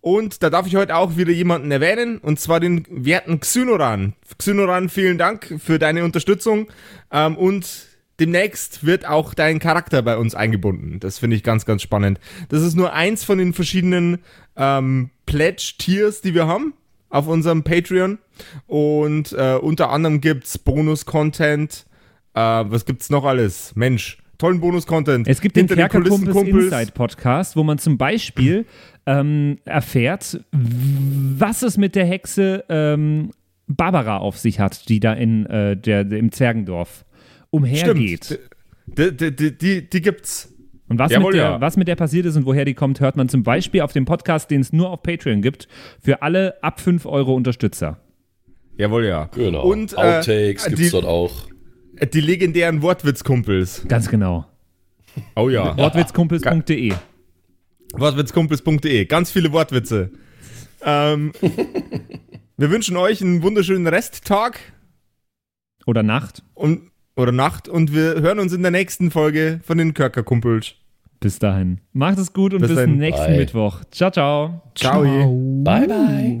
Und da darf ich heute auch wieder jemanden erwähnen, und zwar den werten Xynoran. Xynoran, vielen Dank für deine Unterstützung. Ähm, und demnächst wird auch dein Charakter bei uns eingebunden. Das finde ich ganz, ganz spannend. Das ist nur eins von den verschiedenen ähm, Pledge-Tiers, die wir haben auf unserem Patreon. Und äh, unter anderem gibt's Bonus-Content. Äh, was gibt's noch alles? Mensch, tollen Bonus-Content. Es gibt den Hinter Kerkerkumpels Kumpels. Inside Podcast, wo man zum Beispiel ähm, erfährt, was es mit der Hexe ähm, Barbara auf sich hat, die da in äh, der, im Zwergendorf umhergeht. Die, die, die, die, die gibt's. Und was, Jawohl, mit der, ja. was mit der passiert ist und woher die kommt, hört man zum Beispiel auf dem Podcast, den es nur auf Patreon gibt, für alle ab 5 Euro Unterstützer. Jawohl, ja. Genau. Und äh, Outtakes gibt's die, dort auch. Die legendären Wortwitzkumpels. Ganz genau. Oh ja. Wortwitzkumpels.de. Wortwitzkumpels.de. Ganz viele Wortwitze. Ähm, wir wünschen euch einen wunderschönen Resttag Oder Nacht. und, oder Nacht und wir hören uns in der nächsten Folge von den Körkerkumpels. Bis dahin. Macht es gut und Bis bis, nächsten Bye. Mittwoch. Ciao, ciao. Ciao. Bye, bye.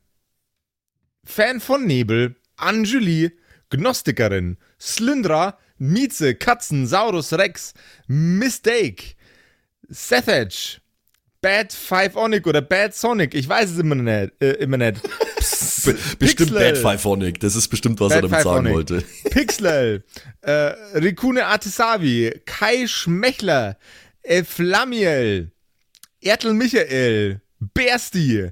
Fan von Nebel, Anjuli, Gnostikerin, Slyndra, Mieze, Katzen, Saurus Rex, Mistake, Sethage, Bad Five Onic oder Bad Sonic, ich weiß es immer nicht. Äh, immer nicht. Be bestimmt Pixel. Bad Fiveonic. Das ist bestimmt, was er Bad damit sagen Fiveonic. wollte. Pixlel, äh, Rikune Artisavi, Kai Schmechler, Eflamiel, Ertel Michael, Bersti,